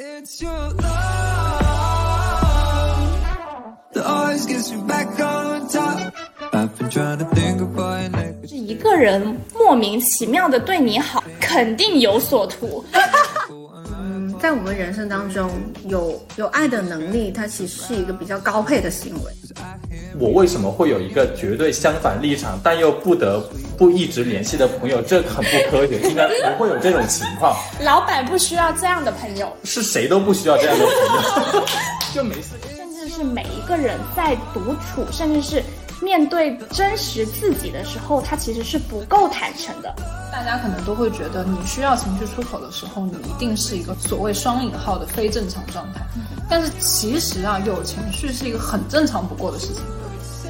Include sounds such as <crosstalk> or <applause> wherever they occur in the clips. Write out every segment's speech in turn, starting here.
It's your love that always gets me back on top. I've been trying to think about your neck. 是一个人莫名其妙的对你好，肯定有所图。在我们人生当中，有有爱的能力，它其实是一个比较高配的行为。我为什么会有一个绝对相反立场，但又不得不一直联系的朋友？这很不科学，应该不会有这种情况。<laughs> 老板不需要这样的朋友，是谁都不需要这样的朋友，<laughs> 就没事。甚至是每一个人在独处，甚至是面对真实自己的时候，他其实是不够坦诚的。大家可能都会觉得，你需要情绪出口的时候，你一定是一个所谓双引号的非正常状态。但是其实啊，有情绪是一个很正常不过的事情。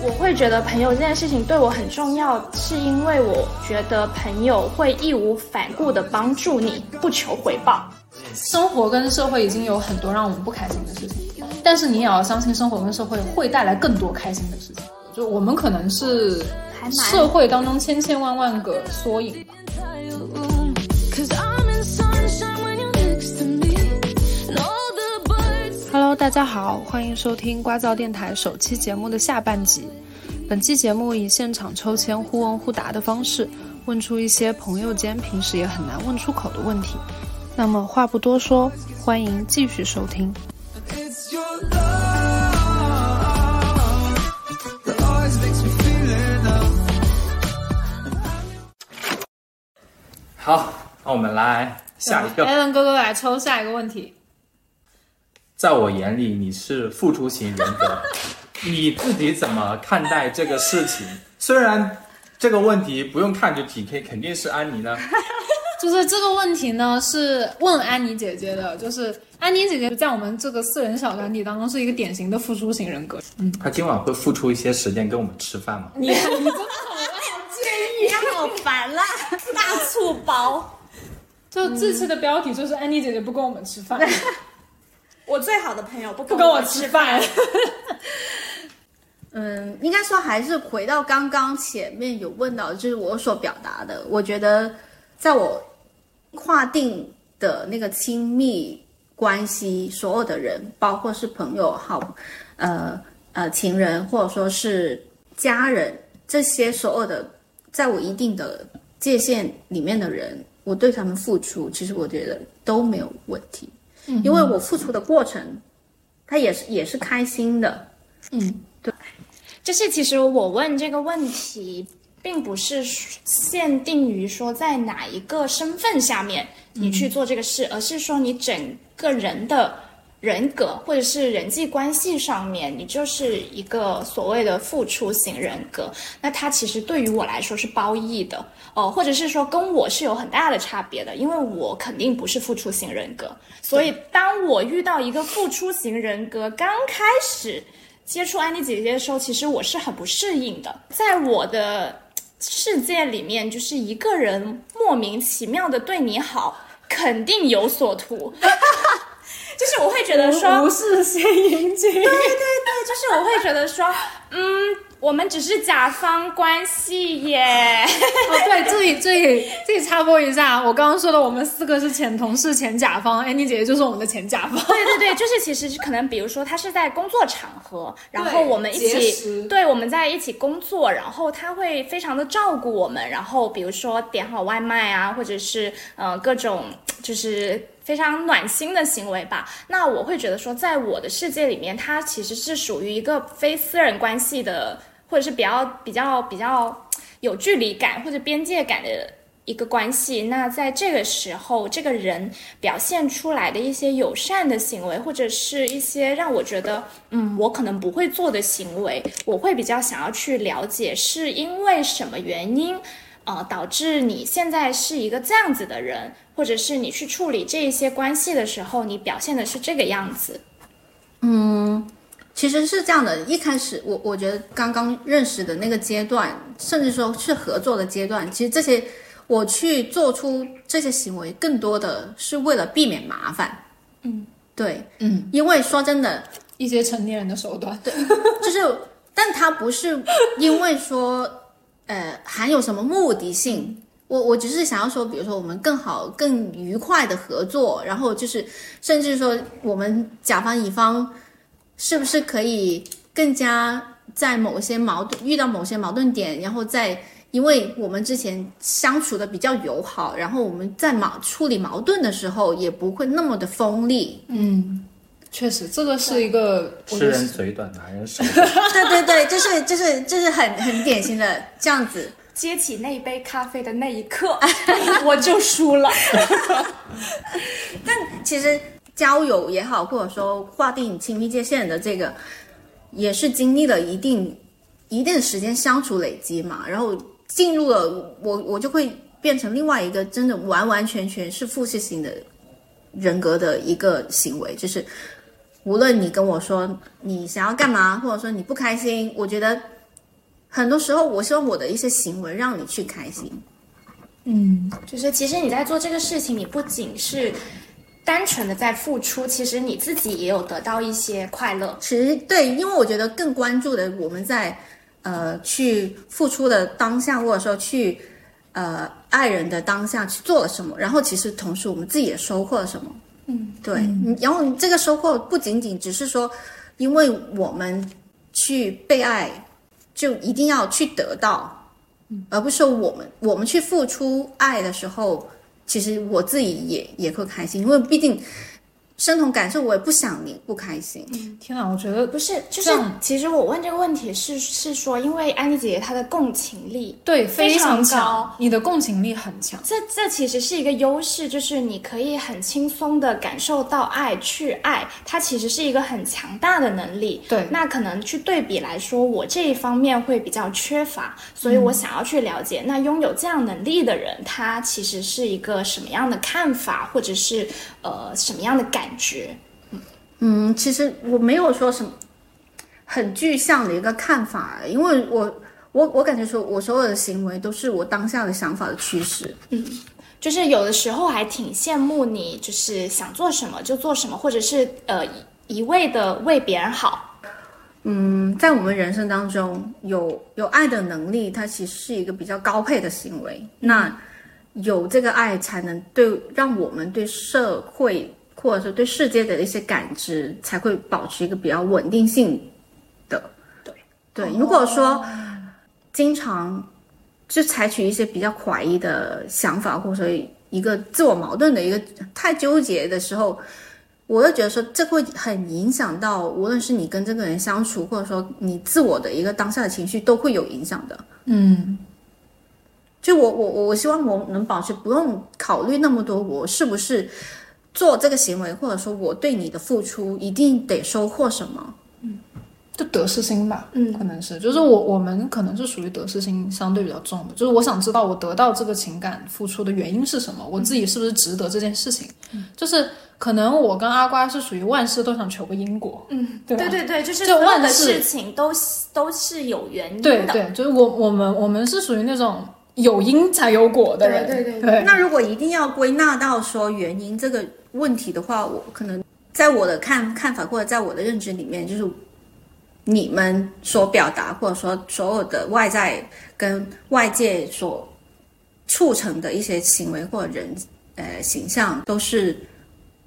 我会觉得朋友这件事情对我很重要，是因为我觉得朋友会义无反顾的帮助你，不求回报。生活跟社会已经有很多让我们不开心的事情，但是你也要相信生活跟社会会带来更多开心的事情。就我们可能是社会当中千千万万个缩影吧。Hello，大家好，欢迎收听瓜噪电台首期节目的下半集。本期节目以现场抽签互问互答的方式，问出一些朋友间平时也很难问出口的问题。那么话不多说，欢迎继续收听。It's your love 好，那我们来下一个。Allen 哥哥来抽下一个问题。在我眼里，你是付出型人格，你自己怎么看待这个事情？<laughs> 虽然这个问题不用看就 PK，肯定是安妮呢。<laughs> 就是这个问题呢，是问安妮姐姐的。就是安妮姐姐在我们这个四人小团体当中是一个典型的付出型人格。嗯她今晚会付出一些时间跟我们吃饭吗？你你真的你好烦啦，大醋包。就这次的标题就是安妮姐姐不跟我们吃饭，<laughs> 我最好的朋友不不跟我吃饭。<laughs> 嗯，应该说还是回到刚刚前面有问到，就是我所表达的，我觉得在我划定的那个亲密关系，所有的人，包括是朋友、好，呃呃情人，或者说是家人，这些所有的，在我一定的界限里面的人，我对他们付出，其实我觉得都没有问题，因为我付出的过程，他也是也是开心的。嗯，对。就是其实我问这个问题，并不是限定于说在哪一个身份下面你去做这个事，而是说你整个人的人格或者是人际关系上面，你就是一个所谓的付出型人格。那它其实对于我来说是褒义的哦，或者是说跟我是有很大的差别的，因为我肯定不是付出型人格，所以当我遇到一个付出型人格，刚开始。接触安妮姐姐的时候，其实我是很不适应的。在我的世界里面，就是一个人莫名其妙的对你好，肯定有所图。就是我会觉得说，不是献殷勤。对对对，就是我会觉得说，<laughs> 嗯，我们只是甲方关系耶。哦，对，这里这里这里插播一下，我刚刚说的，我们四个是前同事、前甲方，安妮姐姐就是我们的前甲方。对对对，就是其实可能比如说他是在工作场合，然后我们一起识对我们在一起工作，然后他会非常的照顾我们，然后比如说点好外卖啊，或者是呃各种就是。非常暖心的行为吧。那我会觉得说，在我的世界里面，它其实是属于一个非私人关系的，或者是比较比较比较有距离感或者边界感的一个关系。那在这个时候，这个人表现出来的一些友善的行为，或者是一些让我觉得，嗯，我可能不会做的行为，我会比较想要去了解是因为什么原因。呃，导致你现在是一个这样子的人，或者是你去处理这一些关系的时候，你表现的是这个样子。嗯其实是这样的，一开始我我觉得刚刚认识的那个阶段，甚至说是合作的阶段，其实这些我去做出这些行为，更多的是为了避免麻烦。嗯，对，嗯，因为说真的，一些成年人的手段。对，就是，但他不是因为说，呃，含有什么目的性我我只是想要说，比如说我们更好、更愉快的合作，然后就是甚至说我们甲方乙方是不是可以更加在某些矛盾遇到某些矛盾点，然后在因为我们之前相处的比较友好，然后我们在矛处理矛盾的时候也不会那么的锋利。嗯，确实，这个是一个我吃人嘴短，拿人手短。对 <laughs> 对对，就是就是就是很很典型的这样子。接起那一杯咖啡的那一刻，<laughs> 我就输了。<laughs> 但其实交友也好，或者说划定亲密界限的这个，也是经历了一定一定时间相处累积嘛，然后进入了我我就会变成另外一个真的完完全全是复制型的人格的一个行为，就是无论你跟我说你想要干嘛，或者说你不开心，我觉得很多时候我希望我的一些行为让你去开心。嗯，就是其实你在做这个事情，你不仅是单纯的在付出，其实你自己也有得到一些快乐。其实对，因为我觉得更关注的我们在呃去付出的当下，或者说去呃爱人的当下去做了什么，然后其实同时我们自己也收获了什么。嗯，对，然后这个收获不仅仅只是说，因为我们去被爱，就一定要去得到，而不是说我们我们去付出爱的时候，其实我自己也也会开心，因为毕竟生同感受，我也不想你不开心。天哪，我觉得不是，就是其实我问这个问题是是说，因为安妮姐姐她的共情力对非常强，你的共情力很强。这这其实是一个优势，就是你可以很轻松的感受到爱，去爱，它其实是一个很强大的能力。对那可能去对比来说，我这一方面会比较缺乏，所以我想要去了解，那拥有这样能力的人，他其实是一个什么样的看法，或者是呃什么样的感觉？嗯，其实我没有说什么很具象的一个看法，因为我我我感觉说，我所有的行为都是我当下的想法的趋势。嗯。就是有的时候还挺羡慕你，就是想做什么就做什么，或者是呃一一味的为别人好。嗯，在我们人生当中，有有爱的能力，它其实是一个比较高配的行为。那有这个爱，才能对让我们对社会或者说对世界的一些感知，才会保持一个比较稳定性的。对对，如果说经常就采取一些比较怀疑的想法，或者说一个自我矛盾的一个太纠结的时候，我又觉得说这会很影响到，无论是你跟这个人相处，或者说你自我的一个当下的情绪，都会有影响的。嗯，就我我我我希望我能保持不用考虑那么多，我是不是做这个行为，或者说我对你的付出一定得收获什么？嗯就得失心吧，嗯可能是，就是我我们可能是属于得失心相对比较重的，就是我想知道我得到这个情感付出的原因是什么，我自己是不是值得这件事情，就是可能我跟阿瓜是属于万事都想求个因果，嗯，对对对对，就是就所有的事事情都都是有原因的。对对，就是我我们我们是属于那种有因才有果的人，对对对对。那如果一定要归纳到说原因这个问题的话，我可能在我的看看法或者在我的认知里面，就是你们所表达或者说所有的外在跟外界所促成的一些行为或者人呃形象，都是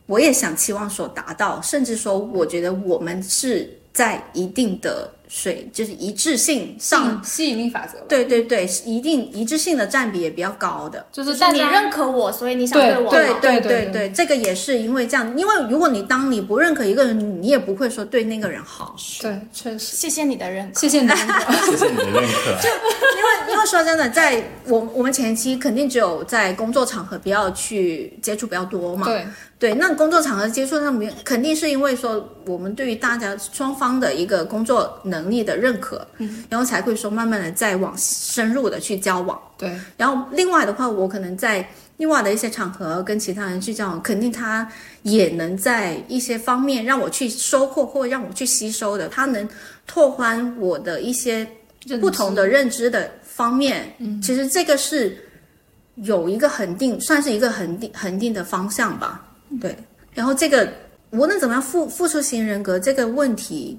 我也想期望所达到，甚至说我觉得我们是在一定的水就是一致性上。吸引力法则，对对对，一定一致性的占比也比较高的。就是你认可我，所以你想对我好。对对对这个也是因为这样，因为如果你当你不认可一个人，你也不会说对那个人好，对，确实，谢谢你的认可。谢谢你的认可，谢谢你的认可。因 <laughs> 为因为说真的，在我我们前期肯定只有在工作场合比较去接触比较多嘛，对，对，那工作场合接触上面肯定是因为说我们对于大家双方的一个工作能力的认可，嗯，然后才会说慢慢的再往深入的去交往。对，然后另外的话，我可能在另外的一些场合跟其他人去交往，肯定他也能在一些方面让我去收获或让我去吸收的，他能拓宽我的一些不同的认知的方面。嗯，其实这个是有一个恒定，算是一个恒定恒定的方向吧。对，然后这个无论怎么样，付付出型人格这个问题，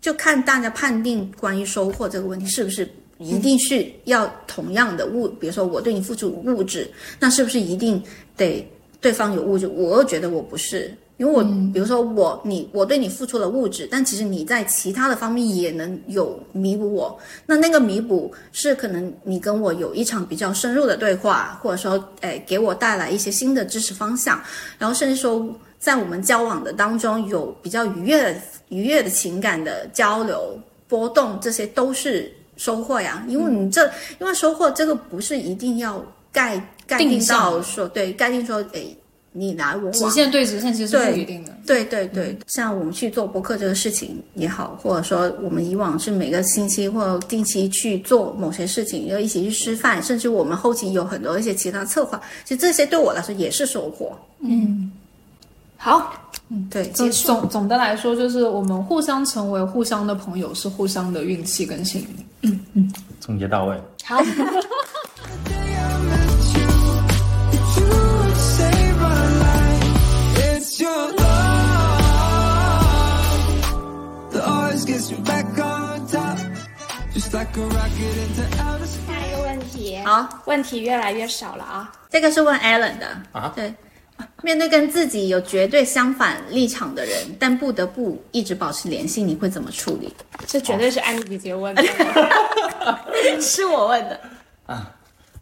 就看大家判定关于收获这个问题是不是一定是要同样的物，比如说我对你付出物质，那是不是一定得对方有物质？我又觉得我不是，因为我、比如说我你我对你付出了物质，但其实你在其他的方面也能有弥补我。那那个弥补是可能你跟我有一场比较深入的对话，或者说诶给我带来一些新的知识方向，然后甚至说在我们交往的当中有比较愉悦的愉悦的情感的交流波动，这些都是收获呀。因为你这因为收获这个不是一定要盖概定到说对概定说诶你来我往直线对直线其实是不一定的。对对对，像我们去做播客这个事情也好，或者说我们以往是每个星期或定期去做某些事情，要一起去吃饭，甚至我们后期有很多一些其他策划，其实这些对我来说也是收获。嗯好，嗯对，总结束。总总的来说，就是我们互相成为互相的朋友，是互相的运气跟幸运。嗯嗯总结到位。好，<laughs> back on top, just like a rocket into outer space. 下一个问题，好，问题越来越少了啊。这个是问 Alan 的啊对。面对跟自己有绝对相反立场的人，但不得不一直保持联系，你会怎么处理？这绝对是安妮姐姐问的。<laughs> 是我问的啊。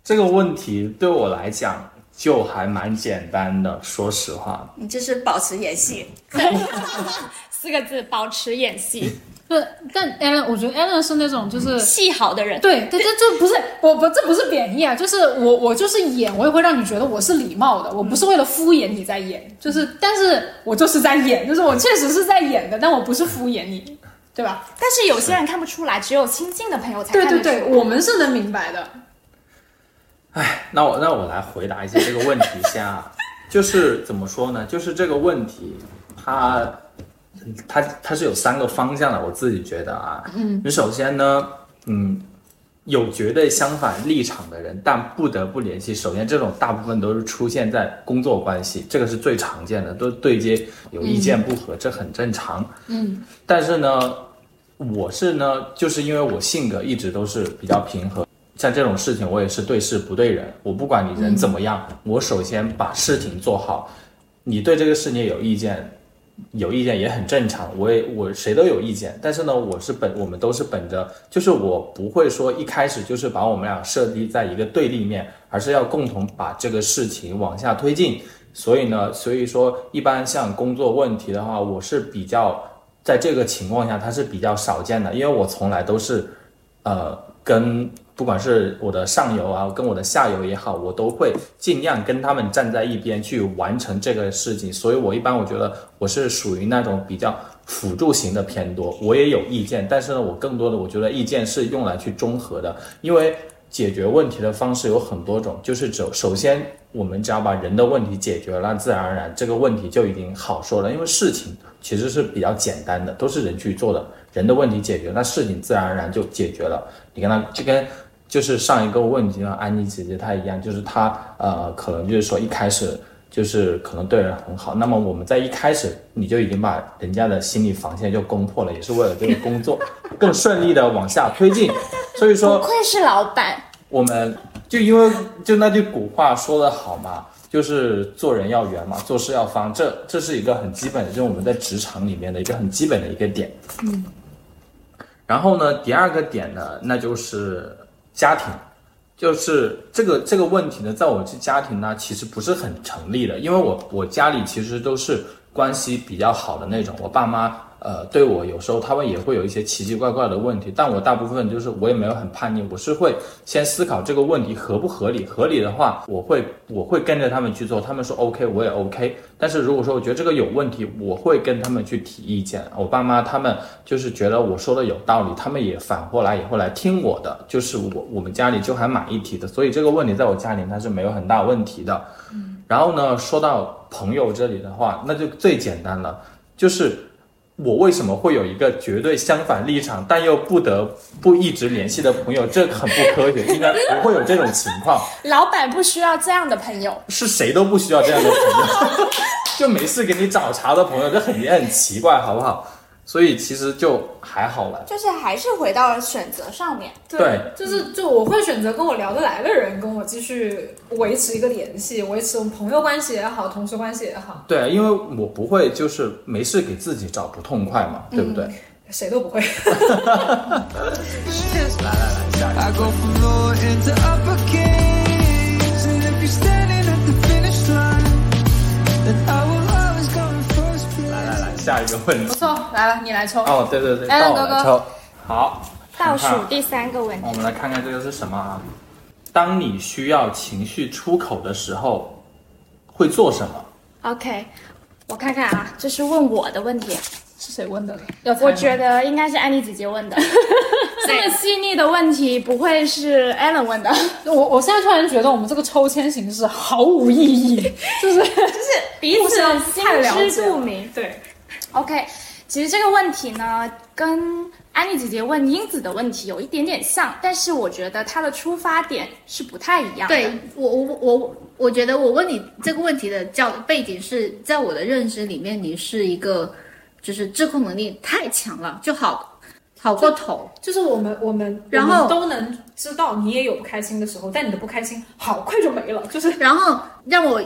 这个问题对我来讲就还蛮简单的，说实话。你就是保持联系。<laughs> 四个字，保持演戏，<laughs> 对，但 Alan，我觉得 Allen 是那种就是戏好的人。对，对这这不是我不这不是贬义啊，就是我我就是演，我也会让你觉得我是礼貌的，我不是为了敷衍你在演，就是但是我就是在演，就是我确实是在演的，但我不是敷衍你，对吧？但是有些人看不出来，只有亲近的朋友才对看得出来。对对，我们是能明白的。哎那我那我来回答一下这个问题先啊，就是怎么说呢？就是这个问题，它它它是有三个方向的，我自己觉得啊，嗯，你首先呢，嗯，有绝对相反立场的人，但不得不联系。首先，这种大部分都是出现在工作关系，这个是最常见的，都对接有意见不合，这很正常。嗯，但是呢，我是呢，就是因为我性格一直都是比较平和。像这种事情，我也是对事不对人。我不管你人怎么样，我首先把事情做好。你对这个事情有意见，有意见也很正常。我也我谁都有意见，但是呢，我是本我们都是本着，就是我不会说一开始就是把我们俩设立在一个对立面，而是要共同把这个事情往下推进。所以呢，所以说一般像工作问题的话，我是比较在这个情况下它是比较少见的，因为我从来都是呃跟不管是我的上游啊，跟我的下游也好，我都会尽量跟他们站在一边去完成这个事情。所以我一般我觉得我是属于那种比较辅助型的偏多，我也有意见，但是呢，我更多的我觉得意见是用来去中和的，因为解决问题的方式有很多种，就是首首先我们只要把人的问题解决了，那自然而然这个问题就已经好说了，因为事情其实是比较简单的，都是人去做的，人的问题解决，那事情自然而然就解决了。你看他就跟就是上一个问题呢，安妮姐姐她一样，就是她呃可能就是说一开始就是可能对人很好，那么我们在一开始你就已经把人家的心理防线就攻破了，也是为了这个工作更顺利的往下推进。<laughs> 所以说不愧是老板，我们就因为就那句古话说得好嘛，就是做人要圆嘛，做事要方，这这是一个很基本的，就是我们在职场里面的一个很基本的一个点。嗯。然后呢，第二个点呢，那就是家庭，就是这个这个问题呢，在我这家庭呢，其实不是很成立的，因为我我家里其实都是关系比较好的那种，我爸妈呃对我有时候他们也会有一些奇奇怪怪的问题，但我大部分就是我也没有很叛逆，我是会先思考这个问题合不合理，合理的话我会我会跟着他们去做，他们说 OK 我也 OK，但是如果说我觉得这个有问题，我会跟他们去提意见。我爸妈他们就是觉得我说的有道理，他们也反过来也会来听我的，就是我我们家里就还蛮一体的，所以这个问题在我家里它是没有很大问题的。然后呢，说到朋友这里的话，那就最简单了，就是我为什么会有一个绝对相反立场，但又不得不一直联系的朋友，这很不科学，应该不会有这种情况。<laughs> 老板不需要这样的朋友。是谁都不需要这样的朋友，<laughs> 就没事给你找茬的朋友，这很也很奇怪，好不好？所以其实就还好了。就是还是回到了选择上面。对就是就我会选择跟我聊得来的人，跟我继续维持一个联系，维持我们朋友关系也好，同事关系也好，对，因为我不会就是没事给自己找不痛快嘛，对不对？谁都不会。I go from lower into upper 下一个问题。不错，来了，你来抽。哦，对对对，来到我哥哥来抽。好，倒数第三个问题我，们来看看这个是什么啊？当你需要情绪出口的时候，会做什么？OK，我看看啊，这是问我的问题，是谁问的？呢我觉得应该是安妮姐姐问的。<laughs> 这么细腻的问题不会是 Alan 问的，我我现在突然觉得我们这个抽签形式毫无意义，就是 <laughs> 就是彼此心太了知肚明。对，OK，其实这个问题呢，跟安妮姐姐问英子的问题有一点点像，但是我觉得她的出发点是不太一样的。对我我我我觉得我问你这个问题的教背景是在我的认知里面，你是一个就是自控能力太强了，就好好过头。就是我们我们然后我们都能知道你也有不开心的时候，但你的不开心好快就没了，就是然后让我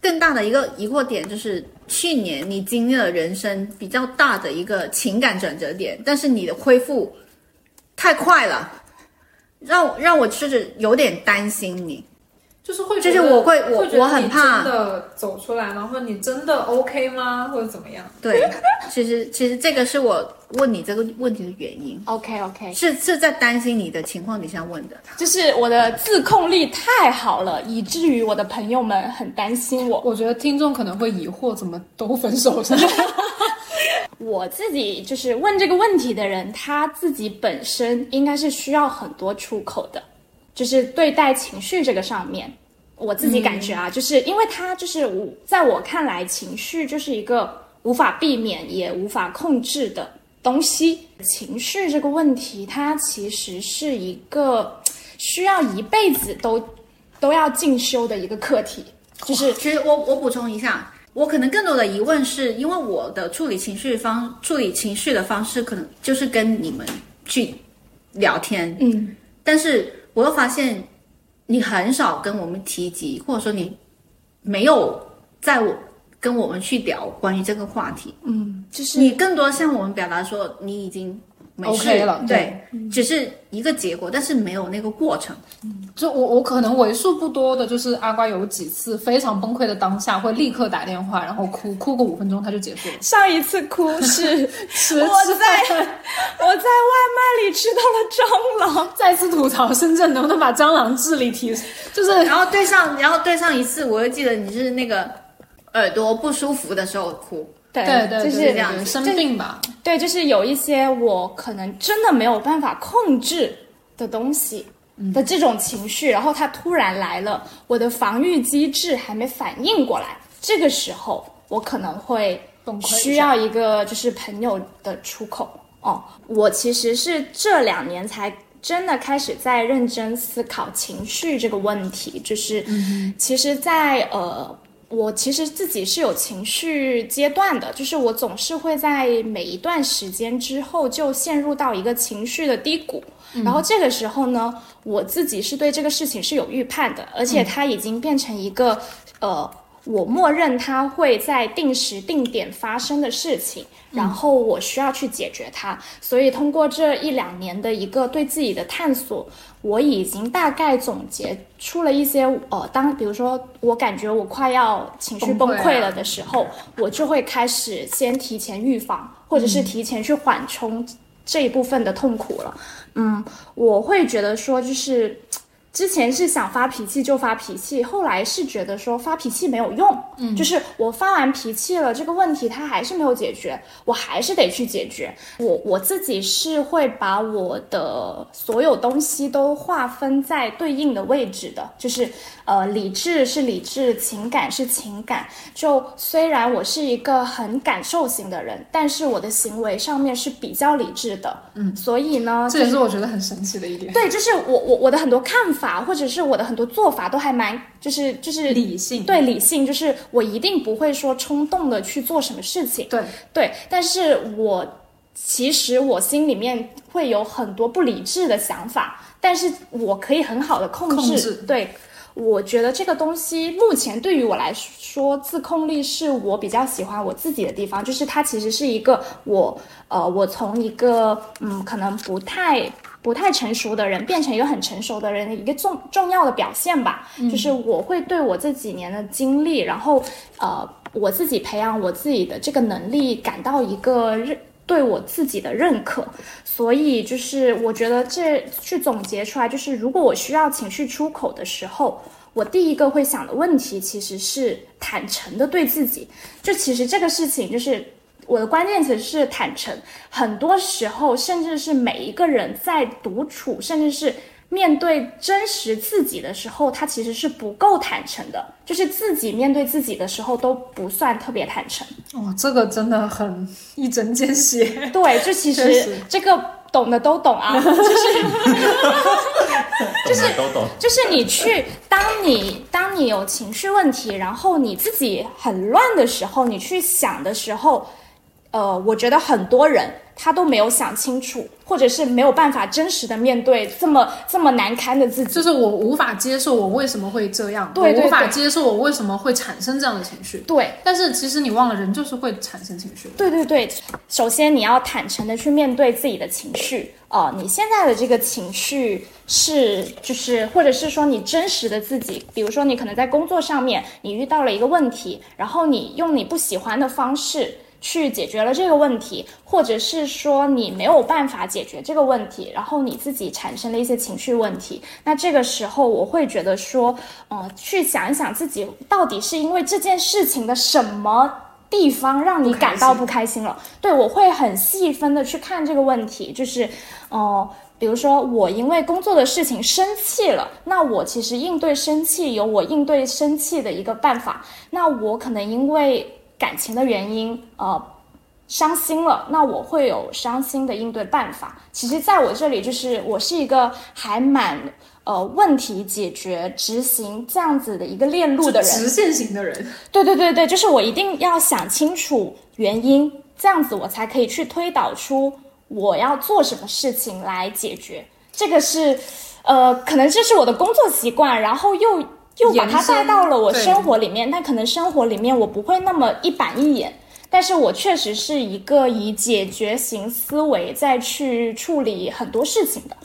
更大的一个疑惑点就是，去年你经历了人生比较大的一个情感转折点，但是你的恢复太快了，让让我甚至有点担心你。就是会就是我会我会我很怕真的走出来吗？或者你真的 OK 吗？或者怎么样？对，其实其实这个是我问你这个问题的原因，OK OK，是是在担心你的情况底下问的。就是我的自控力太好了，以至于我的朋友们很担心我。我觉得听众可能会疑惑，怎么都分手了？<laughs> 我自己就是问这个问题的人，他自己本身应该是需要很多出口的，就是对待情绪这个上面，我自己感觉啊，就是因为他就是我，在我看来，情绪就是一个无法避免也无法控制的东西。情绪这个问题，它其实是一个需要一辈子都都要进修的一个课题，就是其实我我补充一下，我可能更多的疑问是因为我的处理情绪方处理情绪的方式，可能就是跟你们去聊天，嗯，但是我又发现你很少跟我们提及，或者说你没有在我跟我们去聊关于这个话题，嗯就是你更多向我们表达说你已经没事 OK 了对，只是一个结果，但是没有那个过程。就我我可能为数不多的，就是阿瓜有几次非常崩溃的当下，会立刻打电话，然后哭哭个五分钟，他就结束了。上一次哭是 <laughs> 吃我在我在外卖里吃到了蟑螂。再次吐槽深圳能不能把蟑螂智力提，就是然后对上，然后对上一次，我又记得你是那个耳朵不舒服的时候哭。对对对就是对这样生病吧，对，就是有一些我可能真的没有办法控制的东西的这种情绪，然后它突然来了，我的防御机制还没反应过来，这个时候我可能会需要一个就是朋友的出口哦。我其实是这两年才。真的开始在认真思考情绪这个问题，就是，其实在，呃，我其实自己是有情绪阶段的，就是我总是会在每一段时间之后就陷入到一个情绪的低谷，然后这个时候呢，我自己是对这个事情是有预判的，而且它已经变成一个，呃。我默认它会在定时定点发生的事情，然后我需要去解决它。所以通过这一两年的一个对自己的探索，我已经大概总结出了一些呃，当比如说我感觉我快要情绪崩崩溃溃了啊的时候，我就会开始先提前预防，或者是提前去缓冲这一部分的痛苦了。嗯，我会觉得说就是。之前是想发脾气就发脾气，后来是觉得说发脾气没有用，嗯，就是我发完脾气了，这个问题它还是没有解决，我还是得去解决。我我自己是会把我的所有东西都划分在对应的位置的，就是呃，理智是理智，情感是情感。就虽然我是一个很感受型的人，但是我的行为上面是比较理智的，嗯，所以呢，这也是我觉得很神奇的一点。对，就是我我我的很多看法，或者是我的很多做法，都还蛮就是就是理性对理性，就是我一定不会说冲动的去做什么事情。对对，但是我其实我心里面会有很多不理智的想法，但是我可以很好的控制。控制对，我觉得这个东西目前对于我来说，自控力是我比较喜欢我自己的地方，就是它其实是一个我呃，我从一个嗯，可能不太。不太成熟的人变成一个很成熟的人的一个重重要的表现吧，就是我会对我这几年的经历，然后呃，我自己培养我自己的这个能力感到一个认对我自己的认可，所以就是我觉得这去总结出来，就是如果我需要情绪出口的时候，我第一个会想的问题其实是坦诚的对自己，就其实这个事情就是。我的关键词是坦诚，很多时候，甚至是每一个人在独处，甚至是面对真实自己的时候，他其实是不够坦诚的，就是自己面对自己的时候都不算特别坦诚。哦，这个真的很一针见血。对，就其实 <laughs> 这个懂的都懂啊，就是 <laughs> 就是都懂。就是你去，当你当你有情绪问题，然后你自己很乱的时候，你去想的时候，呃，我觉得很多人他都没有想清楚，或者是没有办法真实的面对这么这么难堪的自己。就是我无法接受我为什么会这样，对对我无法接受我为什么会产生这样的情绪。对，但是其实你忘了，人就是会产生情绪。对对对，首先你要坦诚的去面对自己的情绪，呃，你现在的这个情绪是就是，或者是说你真实的自己，比如说你可能在工作上面你遇到了一个问题，然后你用你不喜欢的方式。去解决了这个问题，或者是说你没有办法解决这个问题，然后你自己产生了一些情绪问题，那这个时候我会觉得说，呃，去想一想自己到底是因为这件事情的什么地方让你感到不开心了。对我会很细分的去看这个问题，就是，哦、比如说我因为工作的事情生气了，那我其实应对生气有我应对生气的一个办法。那我可能因为感情的原因，呃，伤心了，那我会有伤心的应对办法。其实，在我这里，就是我是一个还蛮呃问题解决、执行这样子的一个链路的人。直线型的人，对对对对，就是我一定要想清楚原因，这样子我才可以去推导出我要做什么事情来解决。这个是，呃，可能这是我的工作习惯，然后又又把它带到了我生活里面，但可能生活里面我不会那么一板一眼。但是我确实是一个以解决型思维再去处理很多事情的，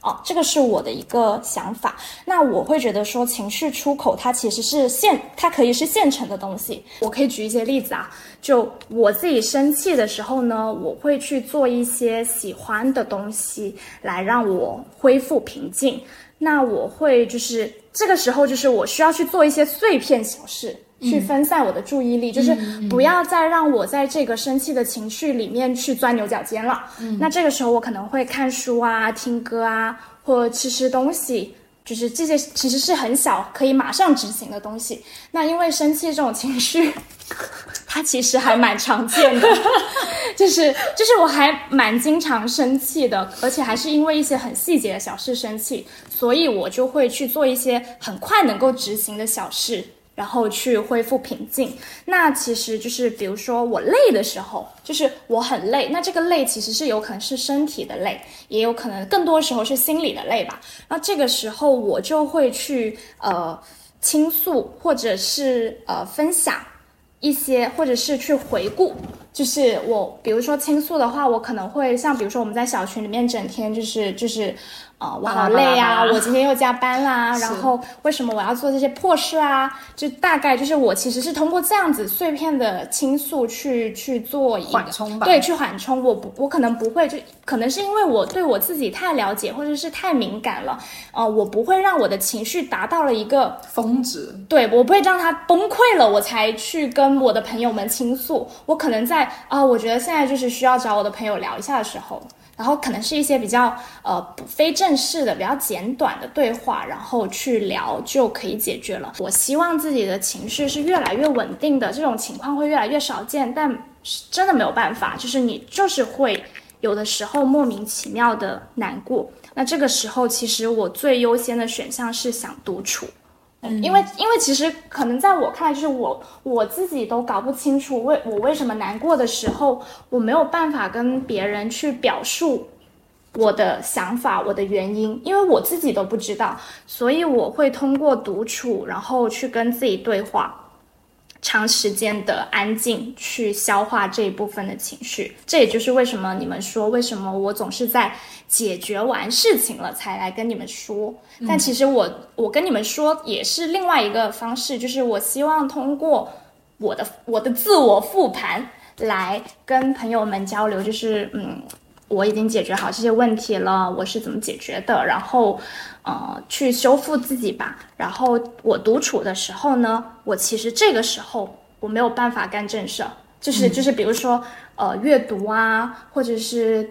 哦，这个是我的一个想法。那我会觉得说，情绪出口它其实是现，它可以是现成的东西。我可以举一些例子啊，就我自己生气的时候呢，我会去做一些喜欢的东西来让我恢复平静。那我会就是这个时候，就是我需要去做一些碎片小事。去分散我的注意力，就是不要再让我在这个生气的情绪里面去钻牛角尖了。那这个时候我可能会看书啊、听歌啊，或吃吃东西，就是这些其实是很小可以马上执行的东西。那因为生气这种情绪，它其实还蛮常见的，<laughs> 就是就是我还蛮经常生气的，而且还是因为一些很细节的小事生气，所以我就会去做一些很快能够执行的小事。然后去恢复平静。那其实就是，比如说我累的时候，就是我很累，那这个累其实是有可能是身体的累，也有可能更多时候是心理的累吧。那这个时候我就会去呃倾诉，或者是呃分享一些，或者是去回顾。就是我，比如说倾诉的话，我可能会像比如说我们在小群里面整天就是就是，呃，我好累啊，我今天又加班啦，<laughs> 然后为什么我要做这些破事啊？就大概就是我其实是通过这样子碎片的倾诉去去做一个缓冲吧对，去缓冲。我不，我可能不会，就可能是因为我对我自己太了解，或者是太敏感了，呃，我不会让我的情绪达到了一个峰值，对我不会让它崩溃了，我才去跟我的朋友们倾诉。我可能在啊、我觉得现在就是需要找我的朋友聊一下的时候，然后可能是一些比较呃非正式的、比较简短的对话，然后去聊就可以解决了。我希望自己的情绪是越来越稳定的，这种情况会越来越少见，但是真的没有办法，就是你就是会有的时候莫名其妙的难过。那这个时候，其实我最优先的选项是想独处。因为因为其实可能在我看来，就是我我自己都搞不清楚为我为什么难过的时候，我没有办法跟别人去表述我的想法、我的原因，因为我自己都不知道，所以我会通过独处，然后去跟自己对话。长时间的安静去消化这一部分的情绪，这也就是为什么你们说为什么我总是在解决完事情了才来跟你们说。但其实我我跟你们说也是另外一个方式，就是我希望通过我的我的自我复盘来跟朋友们交流，就是嗯，我已经解决好这些问题了，我是怎么解决的，然后呃去修复自己吧。然后我独处的时候呢，我其实这个时候我没有办法干正事儿，就是就是比如说呃阅读啊，或者是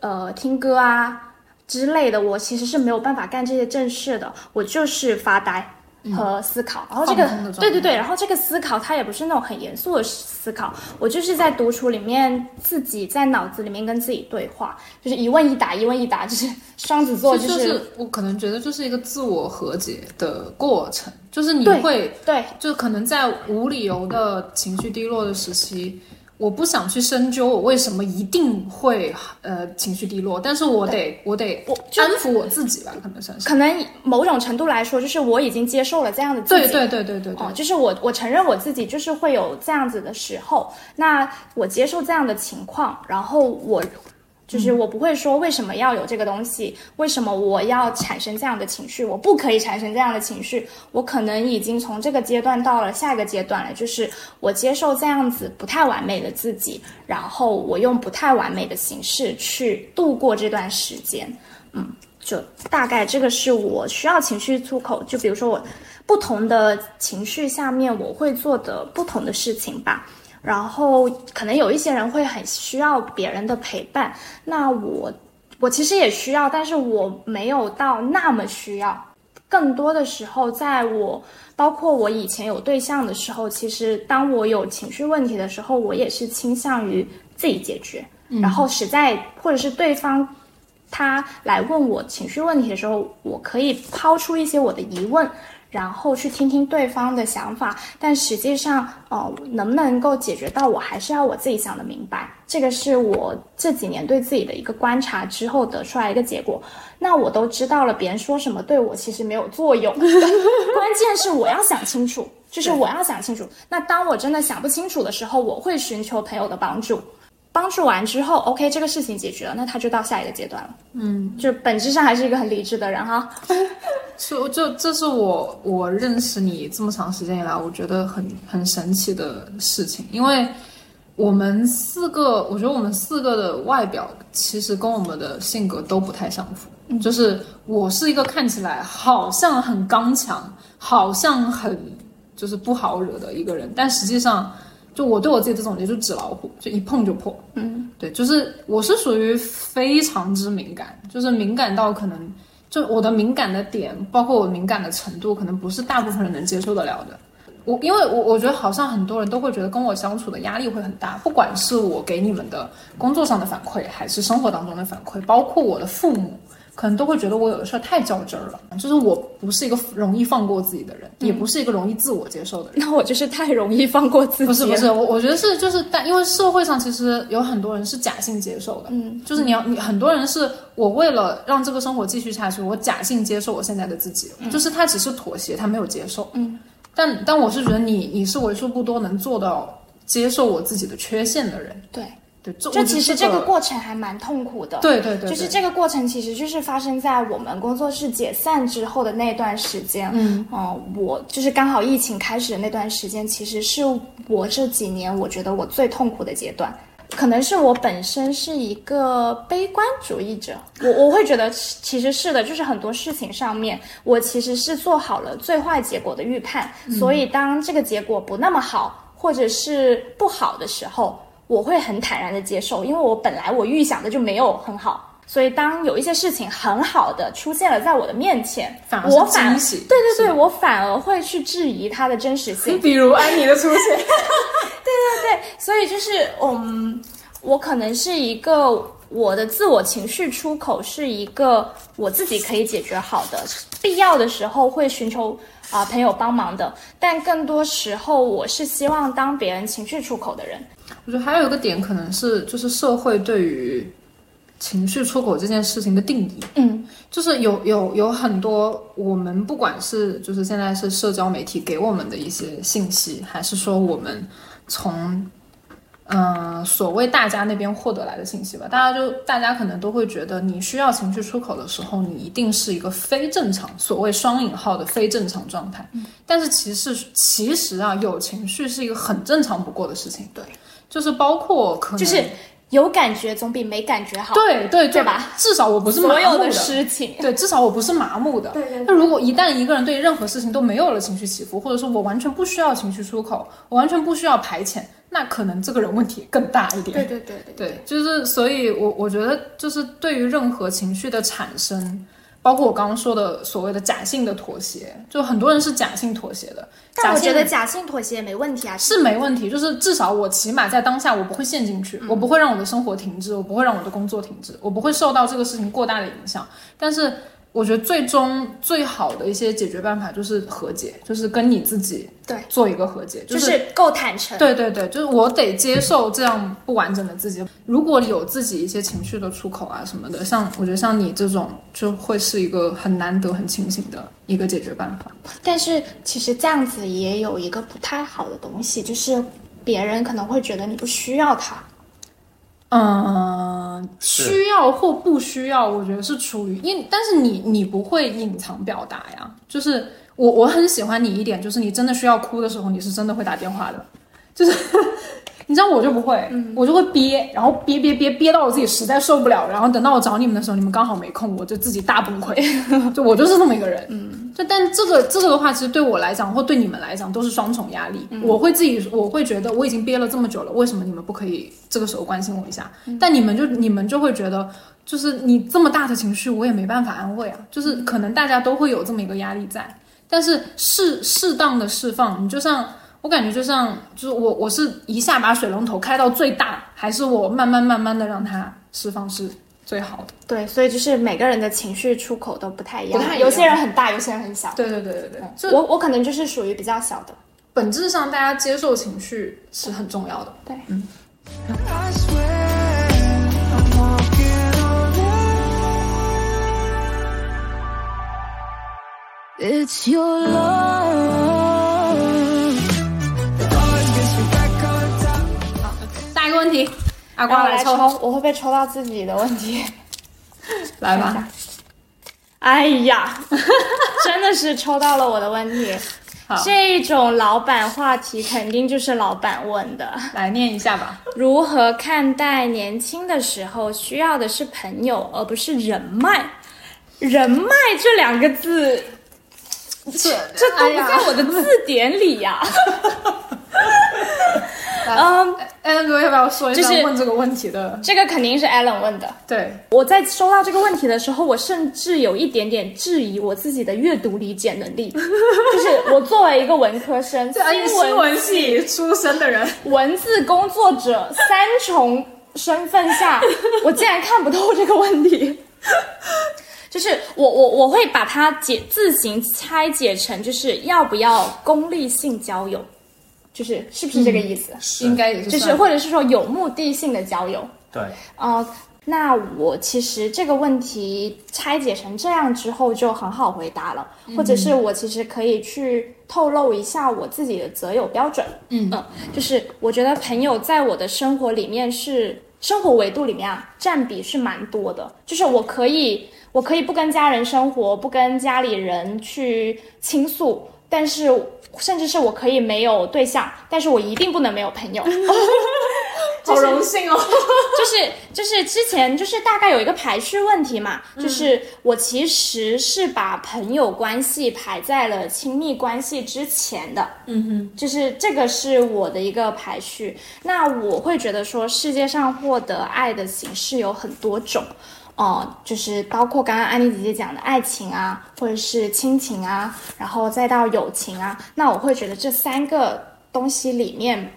呃听歌啊之类的，我其实是没有办法干这些正事的，我就是发呆。和思考，然后这个对对对，然后这个思考它也不是那种很严肃的思考，我就是在独处里面自己在脑子里面跟自己对话，就是一问一答，一问一答，就是双子座这就就是我可能觉得就是一个自我和解的过程，就是你对会对。就可能在无理由的情绪低落的时期，我不想去深究我为什么一定会呃情绪低落，但是我得我得我安抚我自己吧，可能算是。可能某种程度来说，就是我已经接受了这样的自己，对对对对对对哦，就是我我承认我自己就是会有这样子的时候，那我接受这样的情况，然后我就是我不会说为什么要有这个东西，为什么我要产生这样的情绪，我不可以产生这样的情绪，我可能已经从这个阶段到了下一个阶段了，就是我接受这样子不太完美的自己，然后我用不太完美的形式去度过这段时间，嗯。就大概这个是我需要情绪出口，就比如说我不同的情绪下面我会做的不同的事情吧。然后可能有一些人会很需要别人的陪伴，那我我其实也需要，但是我没有到那么需要。更多的时候，在我包括我以前有对象的时候，其实当我有情绪问题的时候，我也是倾向于自己解决。然后实在或者是对方他来问我情绪问题的时候，我可以抛出一些我的疑问，然后去听听对方的想法。但实际上，哦、能不能够解决到，我还是要我自己想的明白。这个是我这几年对自己的一个观察之后得出来一个结果。那我都知道了，别人说什么对我其实没有作用，<laughs> 关键是我要想清楚，就是我要想清楚。那当我真的想不清楚的时候，我会寻求朋友的帮助。帮助完之后，OK，这个事情解决了，那他就到下一个阶段了。嗯，就本质上还是一个很理智的人哈。<laughs> 就就这是我我认识你这么长时间以来，我觉得很很神奇的事情，因为我们四个，我觉得我们四个的外表其实跟我们的性格都不太相符。就是我是一个看起来好像很刚强，好像很就是不好惹的一个人，但实际上。就我对我自己的总结，就纸老虎，就一碰就破。嗯，对，就是我是属于非常之敏感，就是敏感到可能就我的敏感的点，包括我敏感的程度，可能不是大部分人能接受得了的。我因为我我觉得好像很多人都会觉得跟我相处的压力会很大，不管是我给你们的工作上的反馈，还是生活当中的反馈，包括我的父母，可能都会觉得我有的事儿太较真儿了。就是我不是一个容易放过自己的人，也不是一个容易自我接受的人。<laughs> 那我就是太容易放过自己。不是不是，我我觉得是就是，但因为社会上其实有很多人是假性接受的，嗯，就是你要你很多人是我为了让这个生活继续下去，我假性接受我现在的自己，就是他只是妥协，他没有接受，嗯，但但我是觉得你你是为数不多能做到接受我自己的缺陷的人，对，对，就其实这个过过程还蛮痛苦的。对对对，就是这个过程，其实就是发生在我们工作室解散之后的那段时间。嗯哦、我就是刚好疫情开始的那段时间，其实是我这几年我觉得我最痛苦的阶段。可能是我本身是一个悲观主义者，我我会觉得其实是的，就是很多事情上面，我其实是做好了最坏结果的预判，所以当这个结果不那么好，或者是不好的时候，我会很坦然的接受，因为我本来我预想的就没有很好。所以，当有一些事情很好的出现了在我的面前，反而我反对对对，我反而会去质疑它的真实性。比如安妮的出现，<laughs> 对，所以就是嗯，我可能是一个我的自我情绪出口是一个我自己可以解决好的，必要的时候会寻求啊、朋友帮忙的，但更多时候我是希望当别人情绪出口的人。我觉得还有一个点可能是，就是社会对于情绪出口这件事情的定义，嗯，就是有有有很多我们不管是就是现在是社交媒体给我们的一些信息，还是说我们从嗯、呃所谓大家那边获得来的信息吧，大家就大家可能都会觉得你需要情绪出口的时候，你一定是一个非正常，所谓双引号的非正常状态。但是其实其实啊，有情绪是一个很正常不过的事情。对，就是包括可能就是有感觉总比没感觉好。对对对吧？至少我不是麻木所有的事情，对，至少我不是麻木的。对对对那如果一旦一个人对任何事情都没有了情绪起伏，或者说我完全不需要情绪出口，我完全不需要排遣，那可能这个人问题更大一点。对对对对对，就是所以我，我觉得就是对于任何情绪的产生，包括我刚刚说的所谓的假性的妥协，就很多人是假性妥协的。但我觉得假性妥协也没问题啊。是没问题，就是至少我起码在当下我不会陷进去，我不会让我的生活停滞，我不会让我的工作停滞，我不会受到这个事情过大的影响。但是我觉得最终最好的一些解决办法就是和解，就是跟你自己对做一个和解，就是是够坦诚。对对对，就是我得接受这样不完整的自己。如果有自己一些情绪的出口啊什么的，像我觉得像你这种就会是一个很难得、很清醒的一个解决办法。但是其实这样子也有一个不太好的东西，就是别人可能会觉得你不需要他。嗯，需要或不需要，我觉得是处于因，但是你你不会隐藏表达呀。就是我我很喜欢你一点，就是你真的需要哭的时候，你是真的会打电话的，就是你知道我就不会，我就会憋，然后憋憋憋憋到我自己实在受不了，然后等到我找你们的时候，你们刚好没空，我就自己大崩溃，<laughs> 就我就是这么一个人，嗯，就但这个这个的话，其实对我来讲或对你们来讲都是双重压力，我会自己我会觉得我已经憋了这么久了，为什么你们不可以这个时候关心我一下？但你们就你们就会觉得。就是你这么大的情绪，我也没办法安慰啊。就是可能大家都会有这么一个压力在，但是适适当的释放，你就像我感觉就像就是我我是一下把水龙头开到最大，还是我慢慢慢慢的让它释放是最好的。对，所以就是每个人的情绪出口都不太一样，有些人很大，有些人很小。对对对对对，就我我可能就是属于比较小的。本质上大家接受情绪是很重要的。对，I swear I'm walking on air. It's your love. 阿然后来瓜抽，我会不会抽到自己的问题？<laughs> 来吧。哎呀，<laughs> 真的是抽到了我的问题。好这种老板话题肯定就是老板问的。来念一下吧。如何看待年轻的时候需要的是朋友，而不是人脉？人脉这两个字，这这都不在我的字典里呀、<laughs> 嗯，哎，哥要不要说一下就是问这个问题的？这个肯定是 Alan 问的。对，我在收到这个问题的时候，我甚至有一点点质疑我自己的阅读理解能力。<laughs> 就是我作为一个文科生，新闻系出身的人，文字工作者三重身份下，<laughs> 我竟然看不透这个问题。就是我我我会把它解自行拆解成，就是要不要功利性交友，就是是不是这个意思？应该也是就是或者是说有目的性的交友。对，呃，那我其实这个问题拆解成这样之后就很好回答了，或者是我其实可以去透露一下我自己的择友标准。嗯就是我觉得朋友在我的生活里面是生活维度里面啊，占比是蛮多的。就是我可以，我可以不跟家人生活，不跟家里人去倾诉，但是甚至是我可以没有对象，但是我一定不能没有朋友。<laughs> 好荣幸哦。<laughs> 就是就是之前就是大概有一个排序问题嘛，就是我其实是把朋友关系排在了亲密关系之前的，嗯哼，就是这个是我的一个排序。那我会觉得说，世界上获得爱的形式有很多种。哦、就是包括刚刚安妮姐姐讲的爱情啊，或者是亲情啊，然后再到友情啊，那我会觉得这三个东西里面，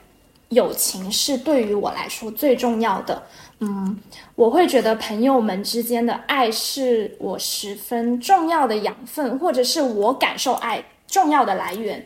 友情是对于我来说最重要的。嗯，我会觉得朋友们之间的爱是我十分重要的养分，或者是我感受爱重要的来源。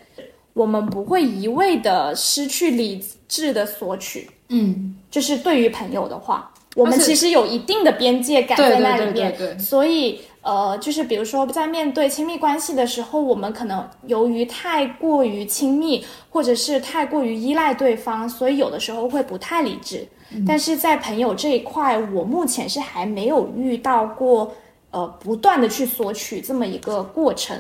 我们不会一味的失去理智的索取，嗯，就是对于朋友的话，我们其实有一定的边界感在那对里面，对对对所以呃，就是比如说在面对亲密关系的时候，我们可能由于太过于亲密，或者是太过于依赖对方，所以有的时候会不太理智。但是在朋友这一块，我目前是还没有遇到过呃不断的去索取这么一个过程。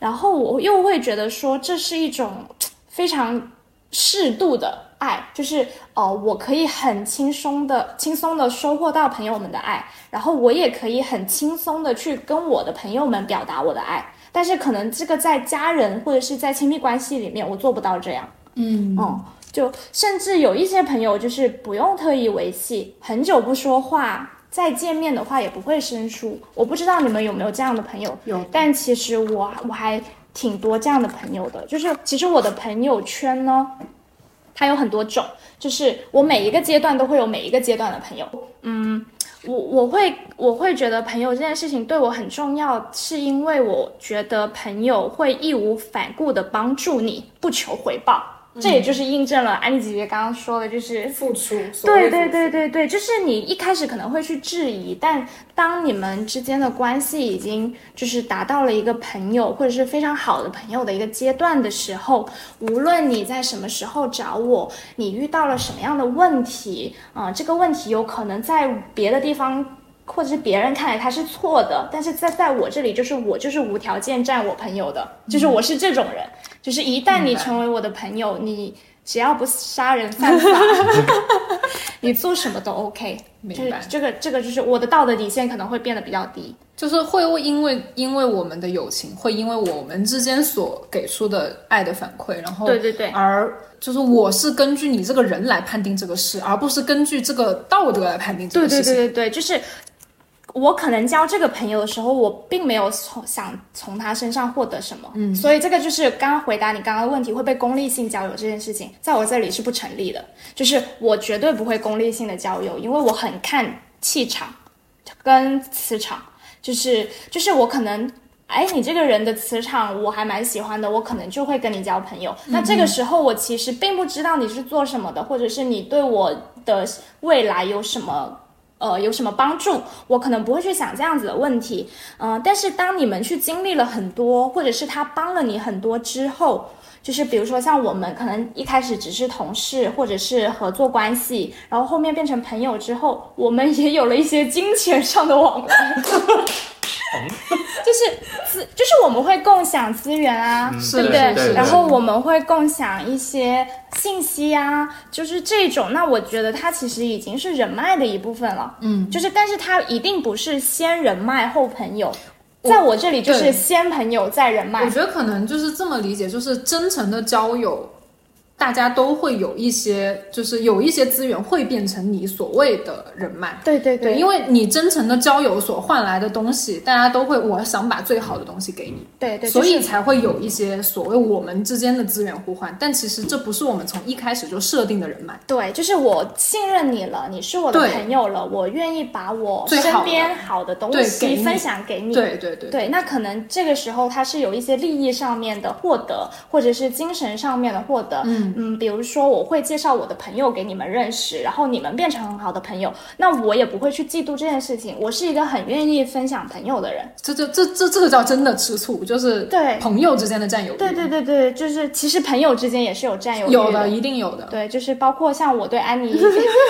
然后我又会觉得说，这是一种非常适度的爱，就是呃，我可以很轻松的、轻松的收获到朋友们的爱，然后我也可以很轻松的去跟我的朋友们表达我的爱。但是可能这个在家人或者是在亲密关系里面，我做不到这样。嗯嗯，就甚至有一些朋友就是不用特意维系，很久不说话，再见面的话也不会生疏。我不知道你们有没有这样的朋友？有但其实我我还挺多这样的朋友的，就是其实我的朋友圈呢，它有很多种，就是我每一个阶段都会有每一个阶段的朋友。嗯，我我会我会觉得朋友这件事情对我很重要，是因为我觉得朋友会义无反顾的帮助你，不求回报。这也就是印证了安妮姐姐刚刚说的，就是付出，对对对对对，就是你一开始可能会去质疑，但当你们之间的关系已经就是达到了一个朋友或者是非常好的朋友的一个阶段的时候，无论你在什么时候找我，你遇到了什么样的问题，啊、这个问题有可能在别的地方。或者是别人看来他是错的，但是在在我这里，就是我就是无条件站我朋友的，就是我是这种人，就是一旦你成为我的朋友，你只要不杀人犯法，<laughs> 你做什么都 OK。就是明白这个这个就是我的道德底线可能会变得比较低。就是会因为因为我们的友情，会因为我们之间所给出的爱的反馈，然后对对对而就是我是根据你这个人来判定这个事，而不是根据这个道德来判定这对对个事情。对对对，就是我可能交这个朋友的时候，我并没有从想从他身上获得什么，嗯，所以这个就是刚刚回答你刚刚的问题，会被功利性交友这件事情，在我这里是不成立的，就是我绝对不会功利性的交友，因为我很看气场跟磁场，就是就是我可能。哎，你这个人的磁场我还蛮喜欢的，我可能就会跟你交朋友。那这个时候我其实并不知道你是做什么的，或者是你对我的未来有什么呃有什么帮助，我可能不会去想这样子的问题。嗯、但是当你们去经历了很多，或者是他帮了你很多之后。就是比如说像我们可能一开始只是同事或者是合作关系，然后后面变成朋友之后，我们也有了一些金钱上的往来。<laughs> <laughs> 就是资，就是我们会共享资源啊，嗯对不对对然后我们会共享一些信息啊，就是这种。那我觉得它其实已经是人脉的一部分了。嗯，就是，但是它一定不是先人脉后朋友，在我这里就是先朋友再人脉我。觉得可能就是这么理解，就是真诚的交友，大家都会有一些，就是有一些资源会变成你所谓的人脉。对对对，因为你真诚的交友所换来的东西，大家都会，我想把最好的东西给你，对对，所以才会有一些所谓我们之间的资源互换。但其实这不是我们从一开始就设定的人脉。对，就是我信任你了，你是我的朋友了，我愿意把我身边好的东西分享给你。对对对对，那可能这个时候他是有一些利益上面的获得，或者是精神上面的获得。嗯比如说我会介绍我的朋友给你们认识，然后你们变成很好的朋友，那我也不会去嫉妒这件事情。我是一个很愿意分享朋友的人。这这这这这个叫真的吃醋，就是对朋友之间的占有欲。对对对对，就是其实朋友之间也是有占有欲有的一定有的。对，就是包括像我对安妮，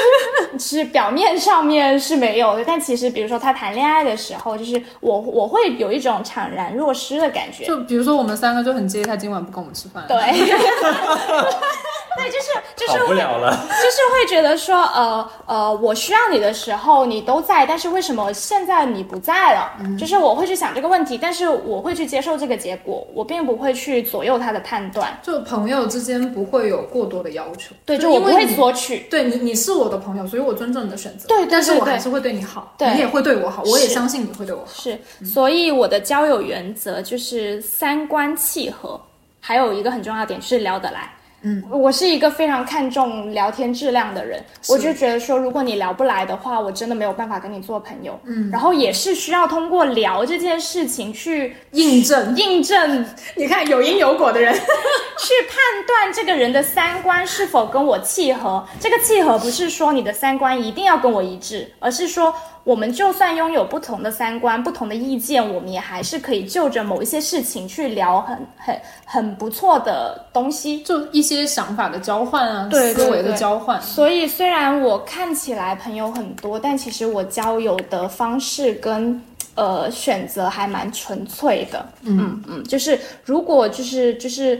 <laughs> 是表面上面是没有的，但其实比如说她谈恋爱的时候，就是我我会有一种怅然若失的感觉。就比如说我们三个就很介意他今晚不跟我们吃饭。对，<laughs> <laughs> 对，就是就是好不了了。<laughs> 就是会觉得说，呃呃，我需要你的时候你都在，但是为什么现在你不在了？就是我会去想这个问题，但是我会去接受这个结果，我并不会去左右他的判断。就朋友之间不会有过多的要求，对，就我不会索取。对你，你是我的朋友，所以我尊重你的选择。对对但是我还是会对你好，对你也会对我好，我也相信你会对我好。是，所以我的交友原则就是三观契合，还有一个很重要的点就是聊得来。嗯，我是一个非常看重聊天质量的人，我就觉得说，如果你聊不来的话，我真的没有办法跟你做朋友。嗯，然后也是需要通过聊这件事情去印证，印证。<laughs> 你看有因有果的人，<laughs> 去判断这个人的三观是否跟我契合。这个契合不是说你的三观一定要跟我一致，而是说我们就算拥有不同的三观、不同的意见，我们也还是可以就着某一些事情去聊很很很不错的东西。就一些想法的交换啊，对对思维的交换。所以虽然我看起来朋友很多，但其实我交友的方式跟呃选择还蛮纯粹的。嗯嗯，就是如果就是就是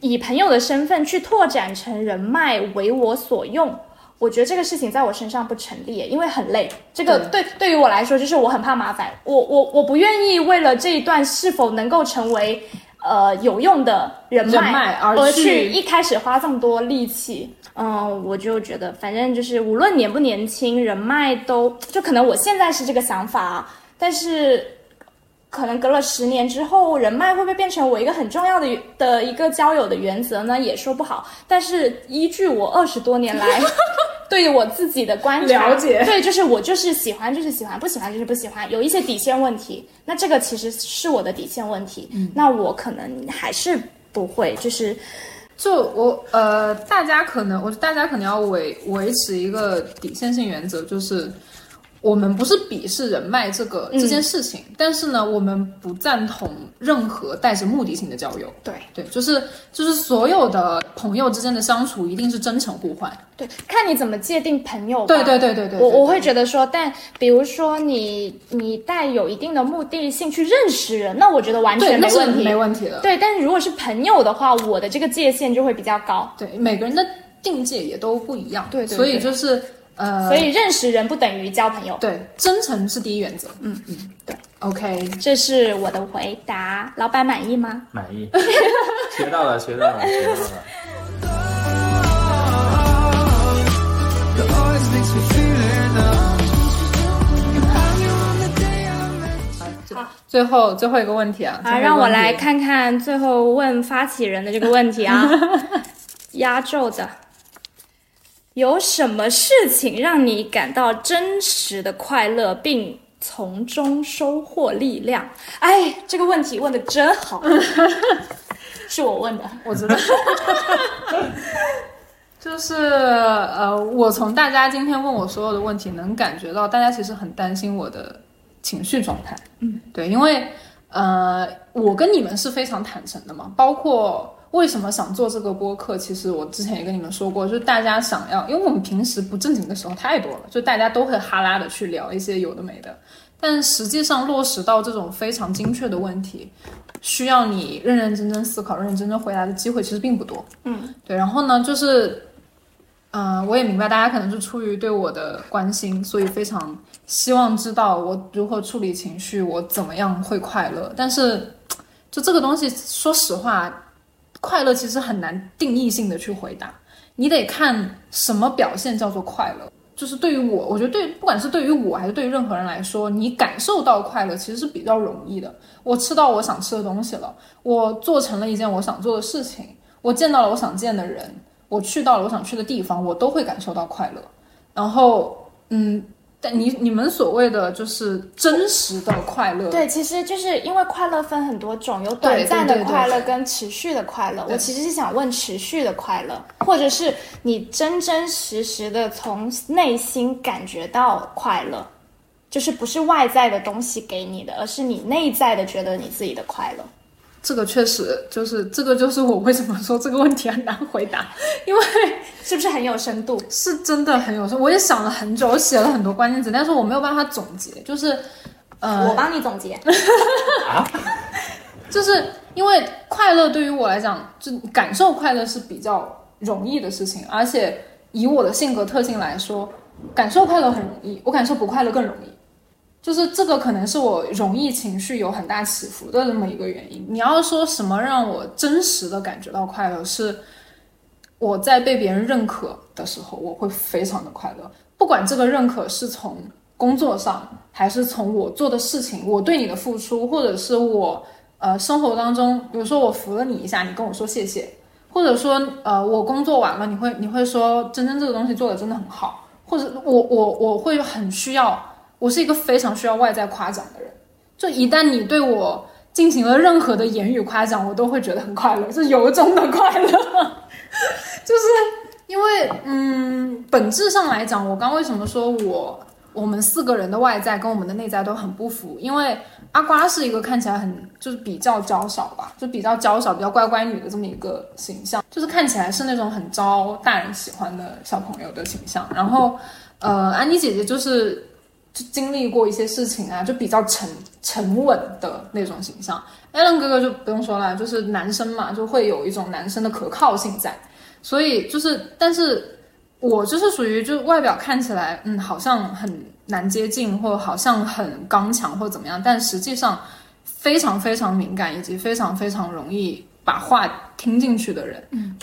以朋友的身份去拓展成人脉为我所用。我觉得这个事情在我身上不成立，因为很累。这个对对于我来说，就是我很怕麻烦，我我我不愿意为了这一段是否能够成为呃有用的人脉而去一开始花这么多力气。嗯，我就觉得，反正就是无论年不年轻，人脉都就可能我现在是这个想法啊，但是可能隔了十年之后，人脉会不会变成我一个很重要的的一个交友的原则呢？也说不好。但是依据我二十多年来 <laughs> 对于我自己的观察了解对，就是我就是喜欢就是喜欢，不喜欢就是不喜欢，有一些底线问题，那这个其实是我的底线问题，那我可能还是不会，就是就我呃，大家可能我大家可能要维维持一个底线性原则，就是我们不是鄙视人脉这个、这件事情，但是呢，我们不赞同任何带着目的性的交友。对对，就是就是所有的朋友之间的相处一定是真诚互换。对，看你怎么界定朋友吧。对对对对对，对我我会觉得说，但比如说你你带有一定的目的性去认识人，那我觉得完全没问题。没问题的。对，但是如果是朋友的话，我的这个界限就会比较高。对，每个人的境界也都不一样。对对所以就是呃，所以认识人不等于交朋友。对真诚是第一原则。嗯嗯，对。OK，这是我的回答，老板满意吗？满意，<laughs> 学到了，学到了，学到了。That always makes me feel enough. And I'm you on the day I met 最后最后一个问题啊，最好，后一个问题让我来看看最后问发起人的这个问题啊，<laughs> 压轴的，有什么事情让你感到真实的快乐，并从中收获力量？哎，这个问题问的真好，<laughs> 是我问的。我知道，<laughs> 就是呃，我从大家今天问我所有的问题，能感觉到大家其实很担心我的情绪状态。嗯，对，因为呃，我跟你们是非常坦诚的嘛，包括。为什么想做这个播客？其实我之前也跟你们说过，就是大家想要，因为我们平时不正经的时候太多了，就大家都会哈拉的去聊一些有的没的，但实际上落实到这种非常精确的问题，需要你认认真真思考、认认真真回答的机会其实并不多。嗯，对。然后呢，就是，嗯、我也明白大家可能是出于对我的关心，所以非常希望知道我如何处理情绪，我怎么样会快乐。但是，就这个东西，说实话，快乐其实很难定义性的去回答，你得看什么表现叫做快乐。就是对于我，我觉得对，不管是对于我还是对于任何人来说，你感受到快乐其实是比较容易的。我吃到我想吃的东西了，我做成了一件我想做的事情，我见到了我想见的人，我去到了我想去的地方，我都会感受到快乐。然后，嗯，但你你们所谓的就是真实的快乐，对，其实就是因为快乐分很多种，有短暂的快乐跟持续的快乐。我其实是想问持续的快乐，或者是你真真实实的从内心感觉到快乐，就是不是外在的东西给你的，而是你内在的觉得你自己的快乐。这个确实就是这个就是我为什么说这个问题很难回答，因为是不是很有深度？是真的很有深。我也想了很久，我写了很多关键词，但是我没有办法总结，就是呃，我帮你总结。<laughs> 就是因为快乐对于我来讲，就感受快乐是比较容易的事情，而且以我的性格特性来说，感受快乐很容易，我感受不快乐更容易。就是这个可能是我容易情绪有很大起伏的这么一个原因。你要说什么让我真实的感觉到快乐，是我在被别人认可的时候，我会非常的快乐。不管这个认可是从工作上，还是从我做的事情，我对你的付出，或者是我呃生活当中，比如说我扶了你一下，你跟我说谢谢，或者说呃我工作完了，你会你会说真真这个东西做的真的很好，或者我我我会很需要，我是一个非常需要外在夸奖的人，就一旦你对我进行了任何的言语夸奖，我都会觉得很快乐，是由衷的快乐，<laughs> 就是因为嗯，本质上来讲，我刚为什么说我我们四个人的外在跟我们的内在都很不符，因为阿瓜是一个看起来很就是比较娇小吧，就比较娇小、比较乖乖女的这么一个形象，就是看起来是那种很招大人喜欢的小朋友的形象。然后，呃，安妮姐姐就是就经历过一些事情啊，就比较沉沉稳的那种形象。艾伦哥哥就不用说了，就是男生嘛，就会有一种男生的可靠性在。所以就是，但是我就是属于就外表看起来，嗯，好像很难接近，或好像很刚强或怎么样，但实际上非常非常敏感，以及非常非常容易把话听进去的人。嗯，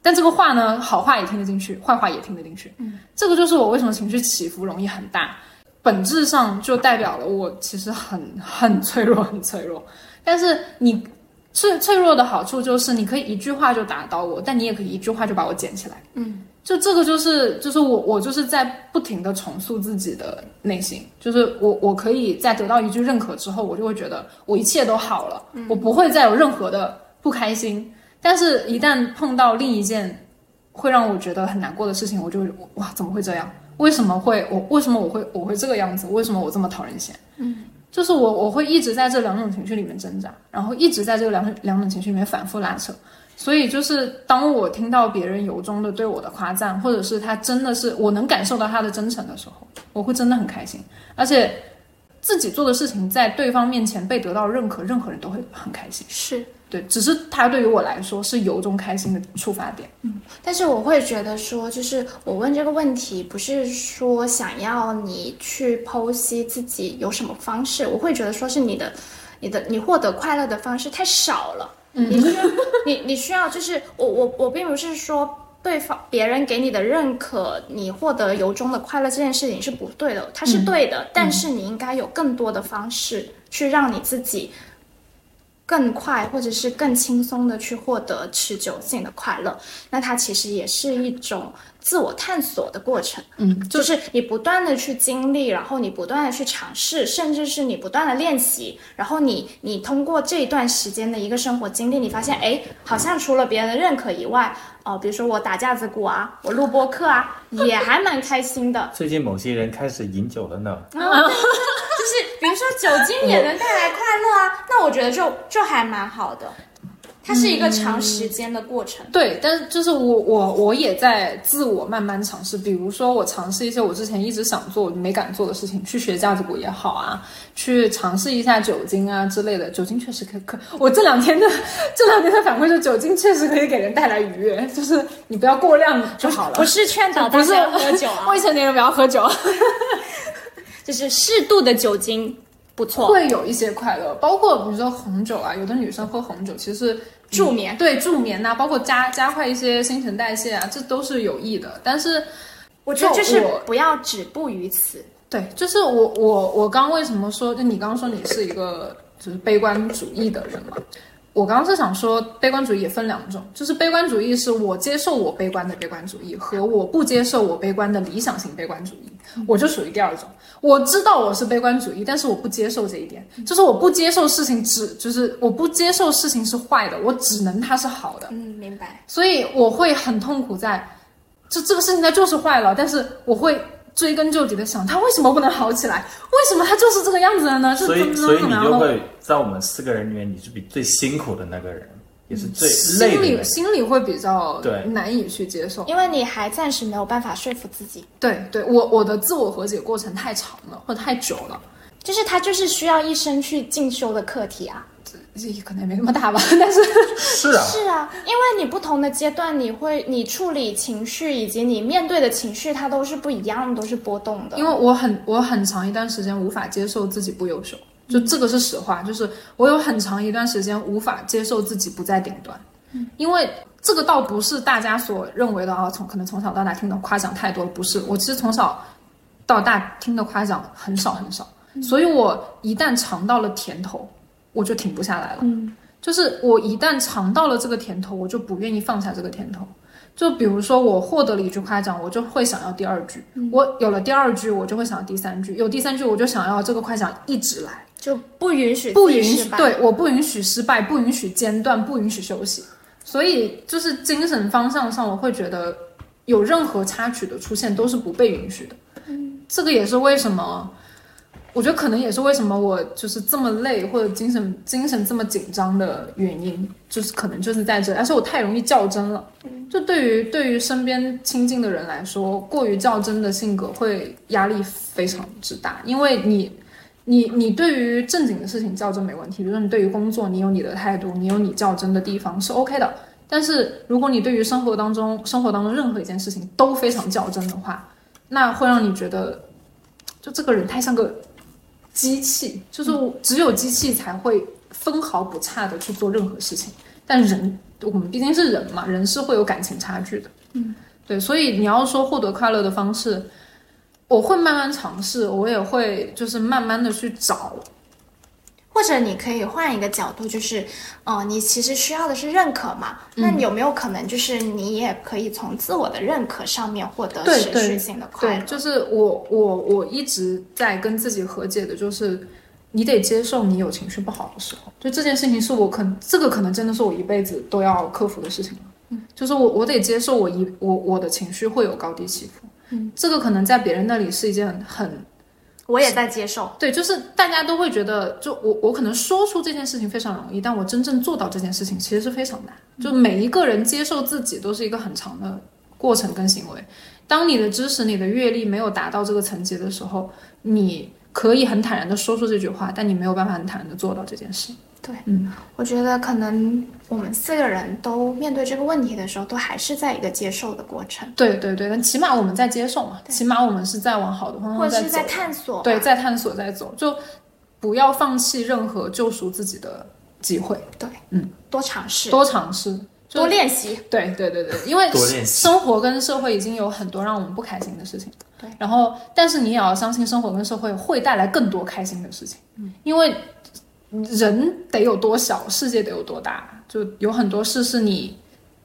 但这个话呢，好话也听得进去，坏话也听得进去。嗯，这个就是我为什么情绪起伏容易很大，本质上就代表了我其实很很脆弱，很脆弱。但是你脆脆弱的好处就是你可以一句话就打倒我，但你也可以一句话就把我捡起来。嗯，就这个就是就是我我就是在不停的重塑自己的内心，就是我我可以在得到一句认可之后，我就会觉得我一切都好了，我不会再有任何的不开心。但是，一旦碰到另一件会让我觉得很难过的事情，我就哇，怎么会这样？为什么会我？为什么我会我会这个样子？为什么我这么讨人嫌？嗯，就是我我会一直在这两种情绪里面挣扎，然后一直在这个两两种情绪里面反复拉扯。所以就是当我听到别人由衷的对我的夸赞，或者是他真的是我能感受到他的真诚的时候，我会真的很开心，而且自己做的事情在对方面前被得到认可，任何人都会很开心。是，对，只是它对于我来说是由衷开心的出发点。嗯但是我会觉得说，就是我问这个问题，不是说想要你去剖析自己有什么方式，我会觉得说是你的、你的、你获得快乐的方式太少了。嗯，你你你需要就是我我我并不是说对方别人给你的认可，你获得由衷的快乐这件事情是不对的，它是对的，但是你应该有更多的方式去让你自己更快或者是更轻松的去获得持久性的快乐。那它其实也是一种自我探索的过程。嗯，就是你不断的去经历，然后你不断的去尝试，甚至是你不断的练习，然后你你通过这一段时间的一个生活经历，你发现，哎，好像除了别人的认可以外，哦、比如说我打架子鼓啊，我录播课啊，也还蛮开心的。最近某些人开始饮酒了呢。就是比如说酒精也能带来快乐啊，那我觉得就就还蛮好的。它是一个长时间的过程。对，但是就是我我我也在自我慢慢尝试，比如说我尝试一些我之前一直想做没敢做的事情，去学架子鼓也好啊，去尝试一下酒精啊之类的。酒精确实可可，我这两天的这两天的反馈是酒精确实可以给人带来愉悦，<laughs> 就是你不要过量就好了。不是劝导大家喝酒啊，未成年人不要喝酒。<laughs> 就是适度的酒精不错。会有一些快乐，包括比如说红酒啊，有的女生喝红酒其实助眠对助眠呐、包括加加快一些新陈代谢啊，这都是有益的。但是我觉得就是不要止步于此。对，就是我我我刚为什么说，就你刚刚说你是一个就是悲观主义的人嘛？我刚刚是想说，悲观主义也分两种，就是悲观主义是我接受我悲观的悲观主义，和我不接受我悲观的理想型悲观主义，我就属于第二种。我知道我是悲观主义，但是我不接受这一点，就是我不接受事情只就是我不接受事情是坏的，我只能它是好的。嗯，明白。所以我会很痛苦在，这这个事情它就是坏了，但是我会追根究底的想，他为什么不能好起来？为什么他就是这个样子的呢？就所以，怎么所以你就会在我们四个人里面，你是比最辛苦的那个人，也是最累心。里心里会比较对难以去接受。因为你还暂时没有办法说服自己，对对，我我的自我和解过程太长了，或者太久了。就是他就是需要一生去进修的课题啊。这可能也没那么大吧，<laughs> 但是是啊，是啊，因为你不同的阶段，你会你处理情绪以及你面对的情绪，它都是不一样的，都是波动的。因为我很我很长一段时间无法接受自己不优秀，就这个是实话，就是我有很长一段时间无法接受自己不在顶端，因为这个倒不是大家所认为的啊，从可能从小到大听的夸奖太多了，不是，我其实从小到大听的夸奖很少很少，所以我一旦尝到了甜头，我就停不下来了。嗯就是我一旦尝到了这个甜头，我就不愿意放下这个甜头。就比如说我获得了一句夸奖，我就会想要第二句；我有了第二句，我就会想要第三句；有第三句，我就想要这个夸奖一直来。就不允许不允许，对，我不允许失败，不允许间断，不允许休息。所以就是精神方向上，我会觉得有任何插曲的出现都是不被允许的。嗯，这个也是为什么，我觉得可能也是为什么我就是这么累或者精神精神这么紧张的原因，就是可能就是在这里，而且我太容易较真了。就对于对于身边亲近的人来说，过于较真的性格会压力非常之大，因为你。你你对于正经的事情较真没问题，比如说你对于工作你有你的态度，你有你较真的地方是 OK 的。但是如果你对于生活当中生活当中任何一件事情都非常较真的话，那会让你觉得，就这个人太像个机器，就是只有机器才会分毫不差的去做任何事情。但人我们毕竟是人嘛，人是会有感情差距的。嗯，对，所以你要说获得快乐的方式。我会慢慢尝试，我也会就是慢慢的去找，或者你可以换一个角度，就是，呃，你其实需要的是认可嘛？那嗯有没有可能就是你也可以从自我的认可上面获得持续性的快乐对，乐？就是我我我一直在跟自己和解的，就是你得接受你有情绪不好的时候，就这件事情是我可这个可能真的是我一辈子都要克服的事情了。嗯，就是我我得接受我一我我的情绪会有高低起伏。嗯，这个可能在别人那里是一件很我也在接受。对，就是大家都会觉得，就我我可能说出这件事情非常容易，但我真正做到这件事情其实是非常难。就每一个人接受自己都是一个很长的过程跟行为。当你的知识、你的阅历没有达到这个层级的时候，你可以很坦然的说出这句话，但你没有办法很坦然的做到这件事。对，嗯，我觉得可能我们四个人都面对这个问题的时候，都还是在一个接受的过程，对对对，但起码我们在接受嘛，起码我们是在往好的方向在走或者是在探索。对，在探索，在走，就不要放弃任何救赎自己的机会，对，嗯，多尝试，多尝试，多练习。对对对对，因为生活跟社会已经有很多让我们不开心的事情。对，然后但是你也要相信生活跟社会会带来更多开心的事情。嗯，因为人得有多小，世界得有多大，就有很多事是你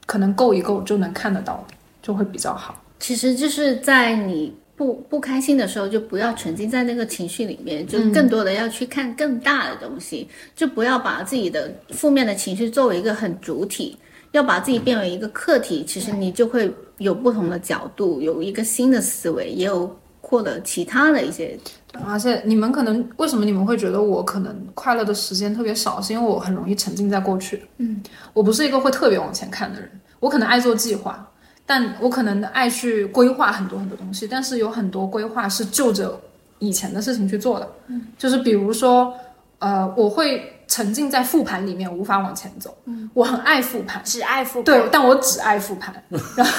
可能够一够就能看得到的，就会比较好。其实就是在你不不开心的时候，就不要沉浸在那个情绪里面，就更多的要去看更大的东西，就不要把自己的负面的情绪作为一个很主体，要把自己变为一个客体。其实你就会有不同的角度，有一个新的思维，也有获得其他的一些。而且你们可能为什么你们会觉得我可能快乐的时间特别少，是因为我很容易沉浸在过去。嗯，我不是一个会特别往前看的人，我可能爱做计划，但我可能爱去规划很多很多东西，但是有很多规划是就着以前的事情去做的。嗯，就是比如说，呃，我会沉浸在复盘里面，无法往前走。嗯，我很爱复盘，只爱复盘对，但我只爱复盘，然后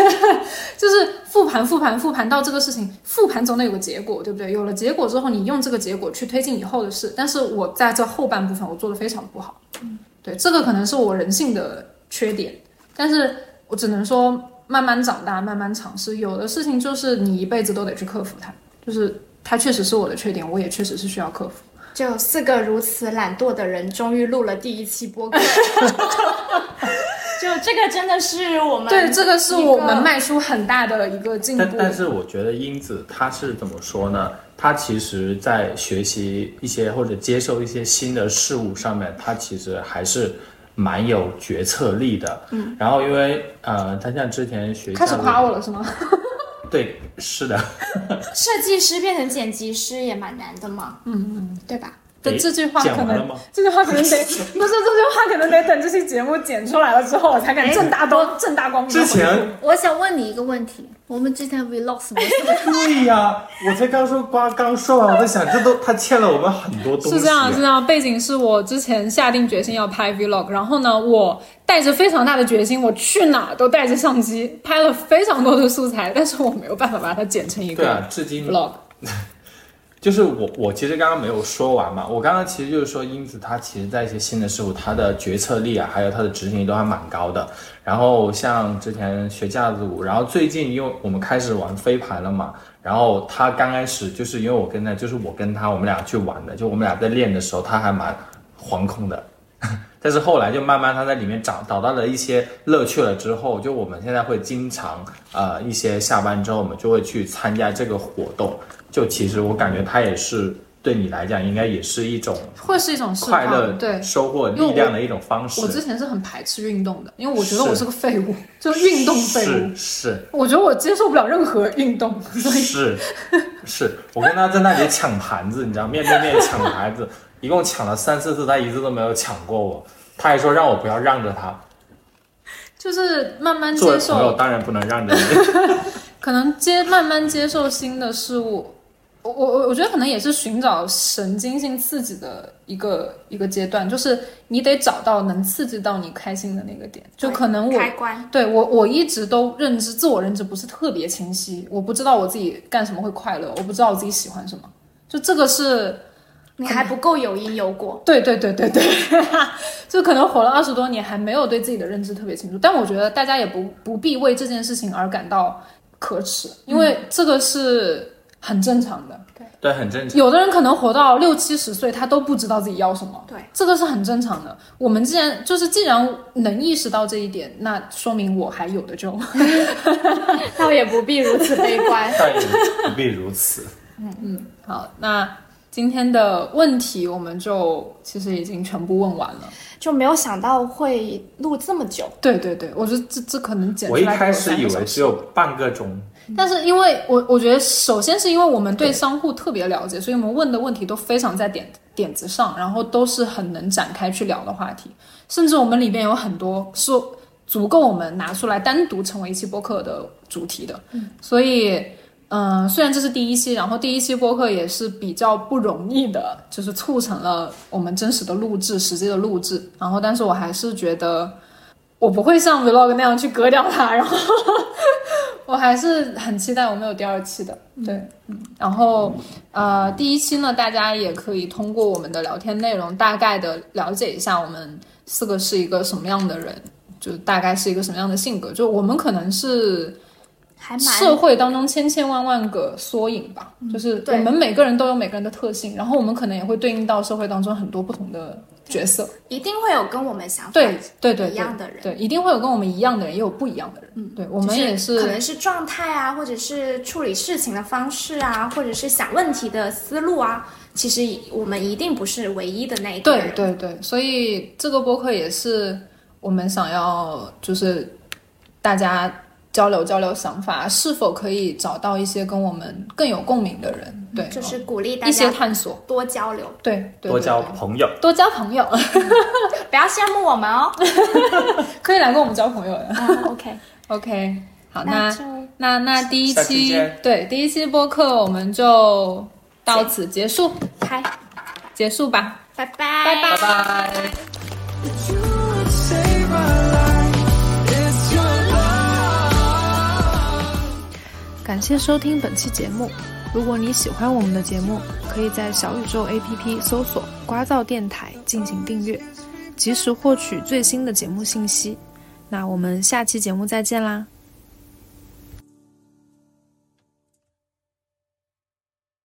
<laughs> 就是复盘、复盘、复盘到这个事情，复盘总得有个结果，对不对？有了结果之后，你用这个结果去推进以后的事。但是我在这后半部分，我做的非常不好。嗯，对，这个可能是我人性的缺点，但是我只能说慢慢长大，慢慢尝试。有的事情就是你一辈子都得去克服它，就是它确实是我的缺点，我也确实是需要克服。就四个如此懒惰的人，终于录了第一期播客。<laughs> 就这个真的是我们对，这个是我们迈出很大的一个进步但。但是我觉得英子她是怎么说呢？她其实，在学习一些或者接受一些新的事物上面，她其实还是蛮有决策力的。嗯，然后因为呃，她像之前学开始夸我了是吗？对，是的，<laughs> 设计师变成剪辑师也蛮难的嘛，嗯嗯，对吧？这句话可能这句话可能得 <laughs> 不是这句话可能得等这期节目剪出来了之后，我才敢正大光正大光明地之。前我想问你一个问题：我们之前 vlog 什么时候？<laughs> 对呀、我才刚说瓜刚说完，我在想，这都他欠了我们很多东西。是这样，是这样。背景是我之前下定决心要拍 vlog，然后呢，我带着非常大的决心，我去哪都带着相机，拍了非常多的素材，但是我没有办法把它剪成一个对啊，至今 vlog。就是我，我其实刚刚没有说完嘛。我刚刚其实就是说，英子她其实在一些新的事物，她的决策力啊，还有她的执行力都还蛮高的。然后像之前学架子鼓，然后最近因为我们开始玩飞盘了嘛，然后她刚开始就是因为我跟她，就是我跟她，我们俩去玩的，就我们俩在练的时候，她还蛮惶恐的。<laughs> 但是后来就慢慢他在里面找找到了一些乐趣了之后，就我们现在会经常呃一些下班之后我们就会去参加这个活动，就其实我感觉他也是对你来讲应该也是一种会是一种快乐对。收获力量的一种方式。我之前是很排斥运动的，因为我觉得我是个废物，就是运动废物是。是我觉得我接受不了任何运动，所以是是，我跟他在那里抢盘子，你知道，面对面抢盘子，一共抢了三四次，他一次都没有抢过我。他还说让我不要让着他，<laughs> 就是慢慢接受，朋友当然不能让着你。<laughs> 可能接慢慢接受新的事物。我我我我觉得可能也是寻找神经性刺激的一个一个阶段，就是你得找到能刺激到你开心的那个点。就可能我开关，对我，我一直都认知自我认知不是特别清晰，我不知道我自己干什么会快乐，我不知道我自己喜欢什么，就这个是，你还不够有因有果。对对对对对，<laughs> 就可能活了二十多年还没有对自己的认知特别清楚，但我觉得大家也不不必为这件事情而感到可耻，因为这个是很正常的。对对，很正常。有的人可能活到六七十岁，他都不知道自己要什么。对，这个是很正常的。我们既然就是既然能意识到这一点，那说明我还有的救。<laughs> 倒也不必如此悲观。<laughs> 倒也不必如此。嗯嗯好，那今天的问题我们就其实已经全部问完了。就没有想到会录这么久。对对对，我觉得这这可能剪出我一开始以为只有半个钟，但是因为我我觉得，首先是因为我们对商户特别了解，所以我们问的问题都非常在点点子上，然后都是很能展开去聊的话题，甚至我们里边有很多是足够我们拿出来单独成为一期播客的主题的。所以，嗯、虽然这是第一期，然后第一期播客也是比较不容易的，就是促成了我们真实的录制、实际的录制，然后，但是我还是觉得。我不会像 vlog 那样去割掉它，然后我还是很期待我们有第二期的，对，嗯，然后呃，第一期呢，大家也可以通过我们的聊天内容，大概的了解一下我们四个是一个什么样的人，就大概是一个什么样的性格，就我们可能是还蛮社会当中千千万万个缩影吧，就是我们每个人都有每个人的特性，然后我们可能也会对应到社会当中很多不同的角色。一定会有跟我们想法对对对，一样的人对，一定会有跟我们一样的人，也有不一样的人。嗯，对，我们也是，可能是状态啊，或者是处理事情的方式啊，或者是想问题的思路啊。其实我们一定不是唯一的那一个对。对对，所以这个播客也是我们想要，就是大家交流交流想法，是否可以找到一些跟我们更有共鸣的人？对，就是鼓励大家一些家探索，多交流，对，对多交朋友。多交朋友，不要羡慕我们哦。<laughs> 可以来跟我们交朋友的。嗯，OK，OK，<laughs> 好，那那那那第一期对第一期播客我们就到此结束，开，结束吧。拜拜，拜拜拜拜。You would save my life. It's your love. 感谢收听本期节目。如果你喜欢我们的节目，可以在小宇宙 APP 搜索“瓜噪电台”进行订阅，及时获取最新的节目信息。那我们下期节目再见啦！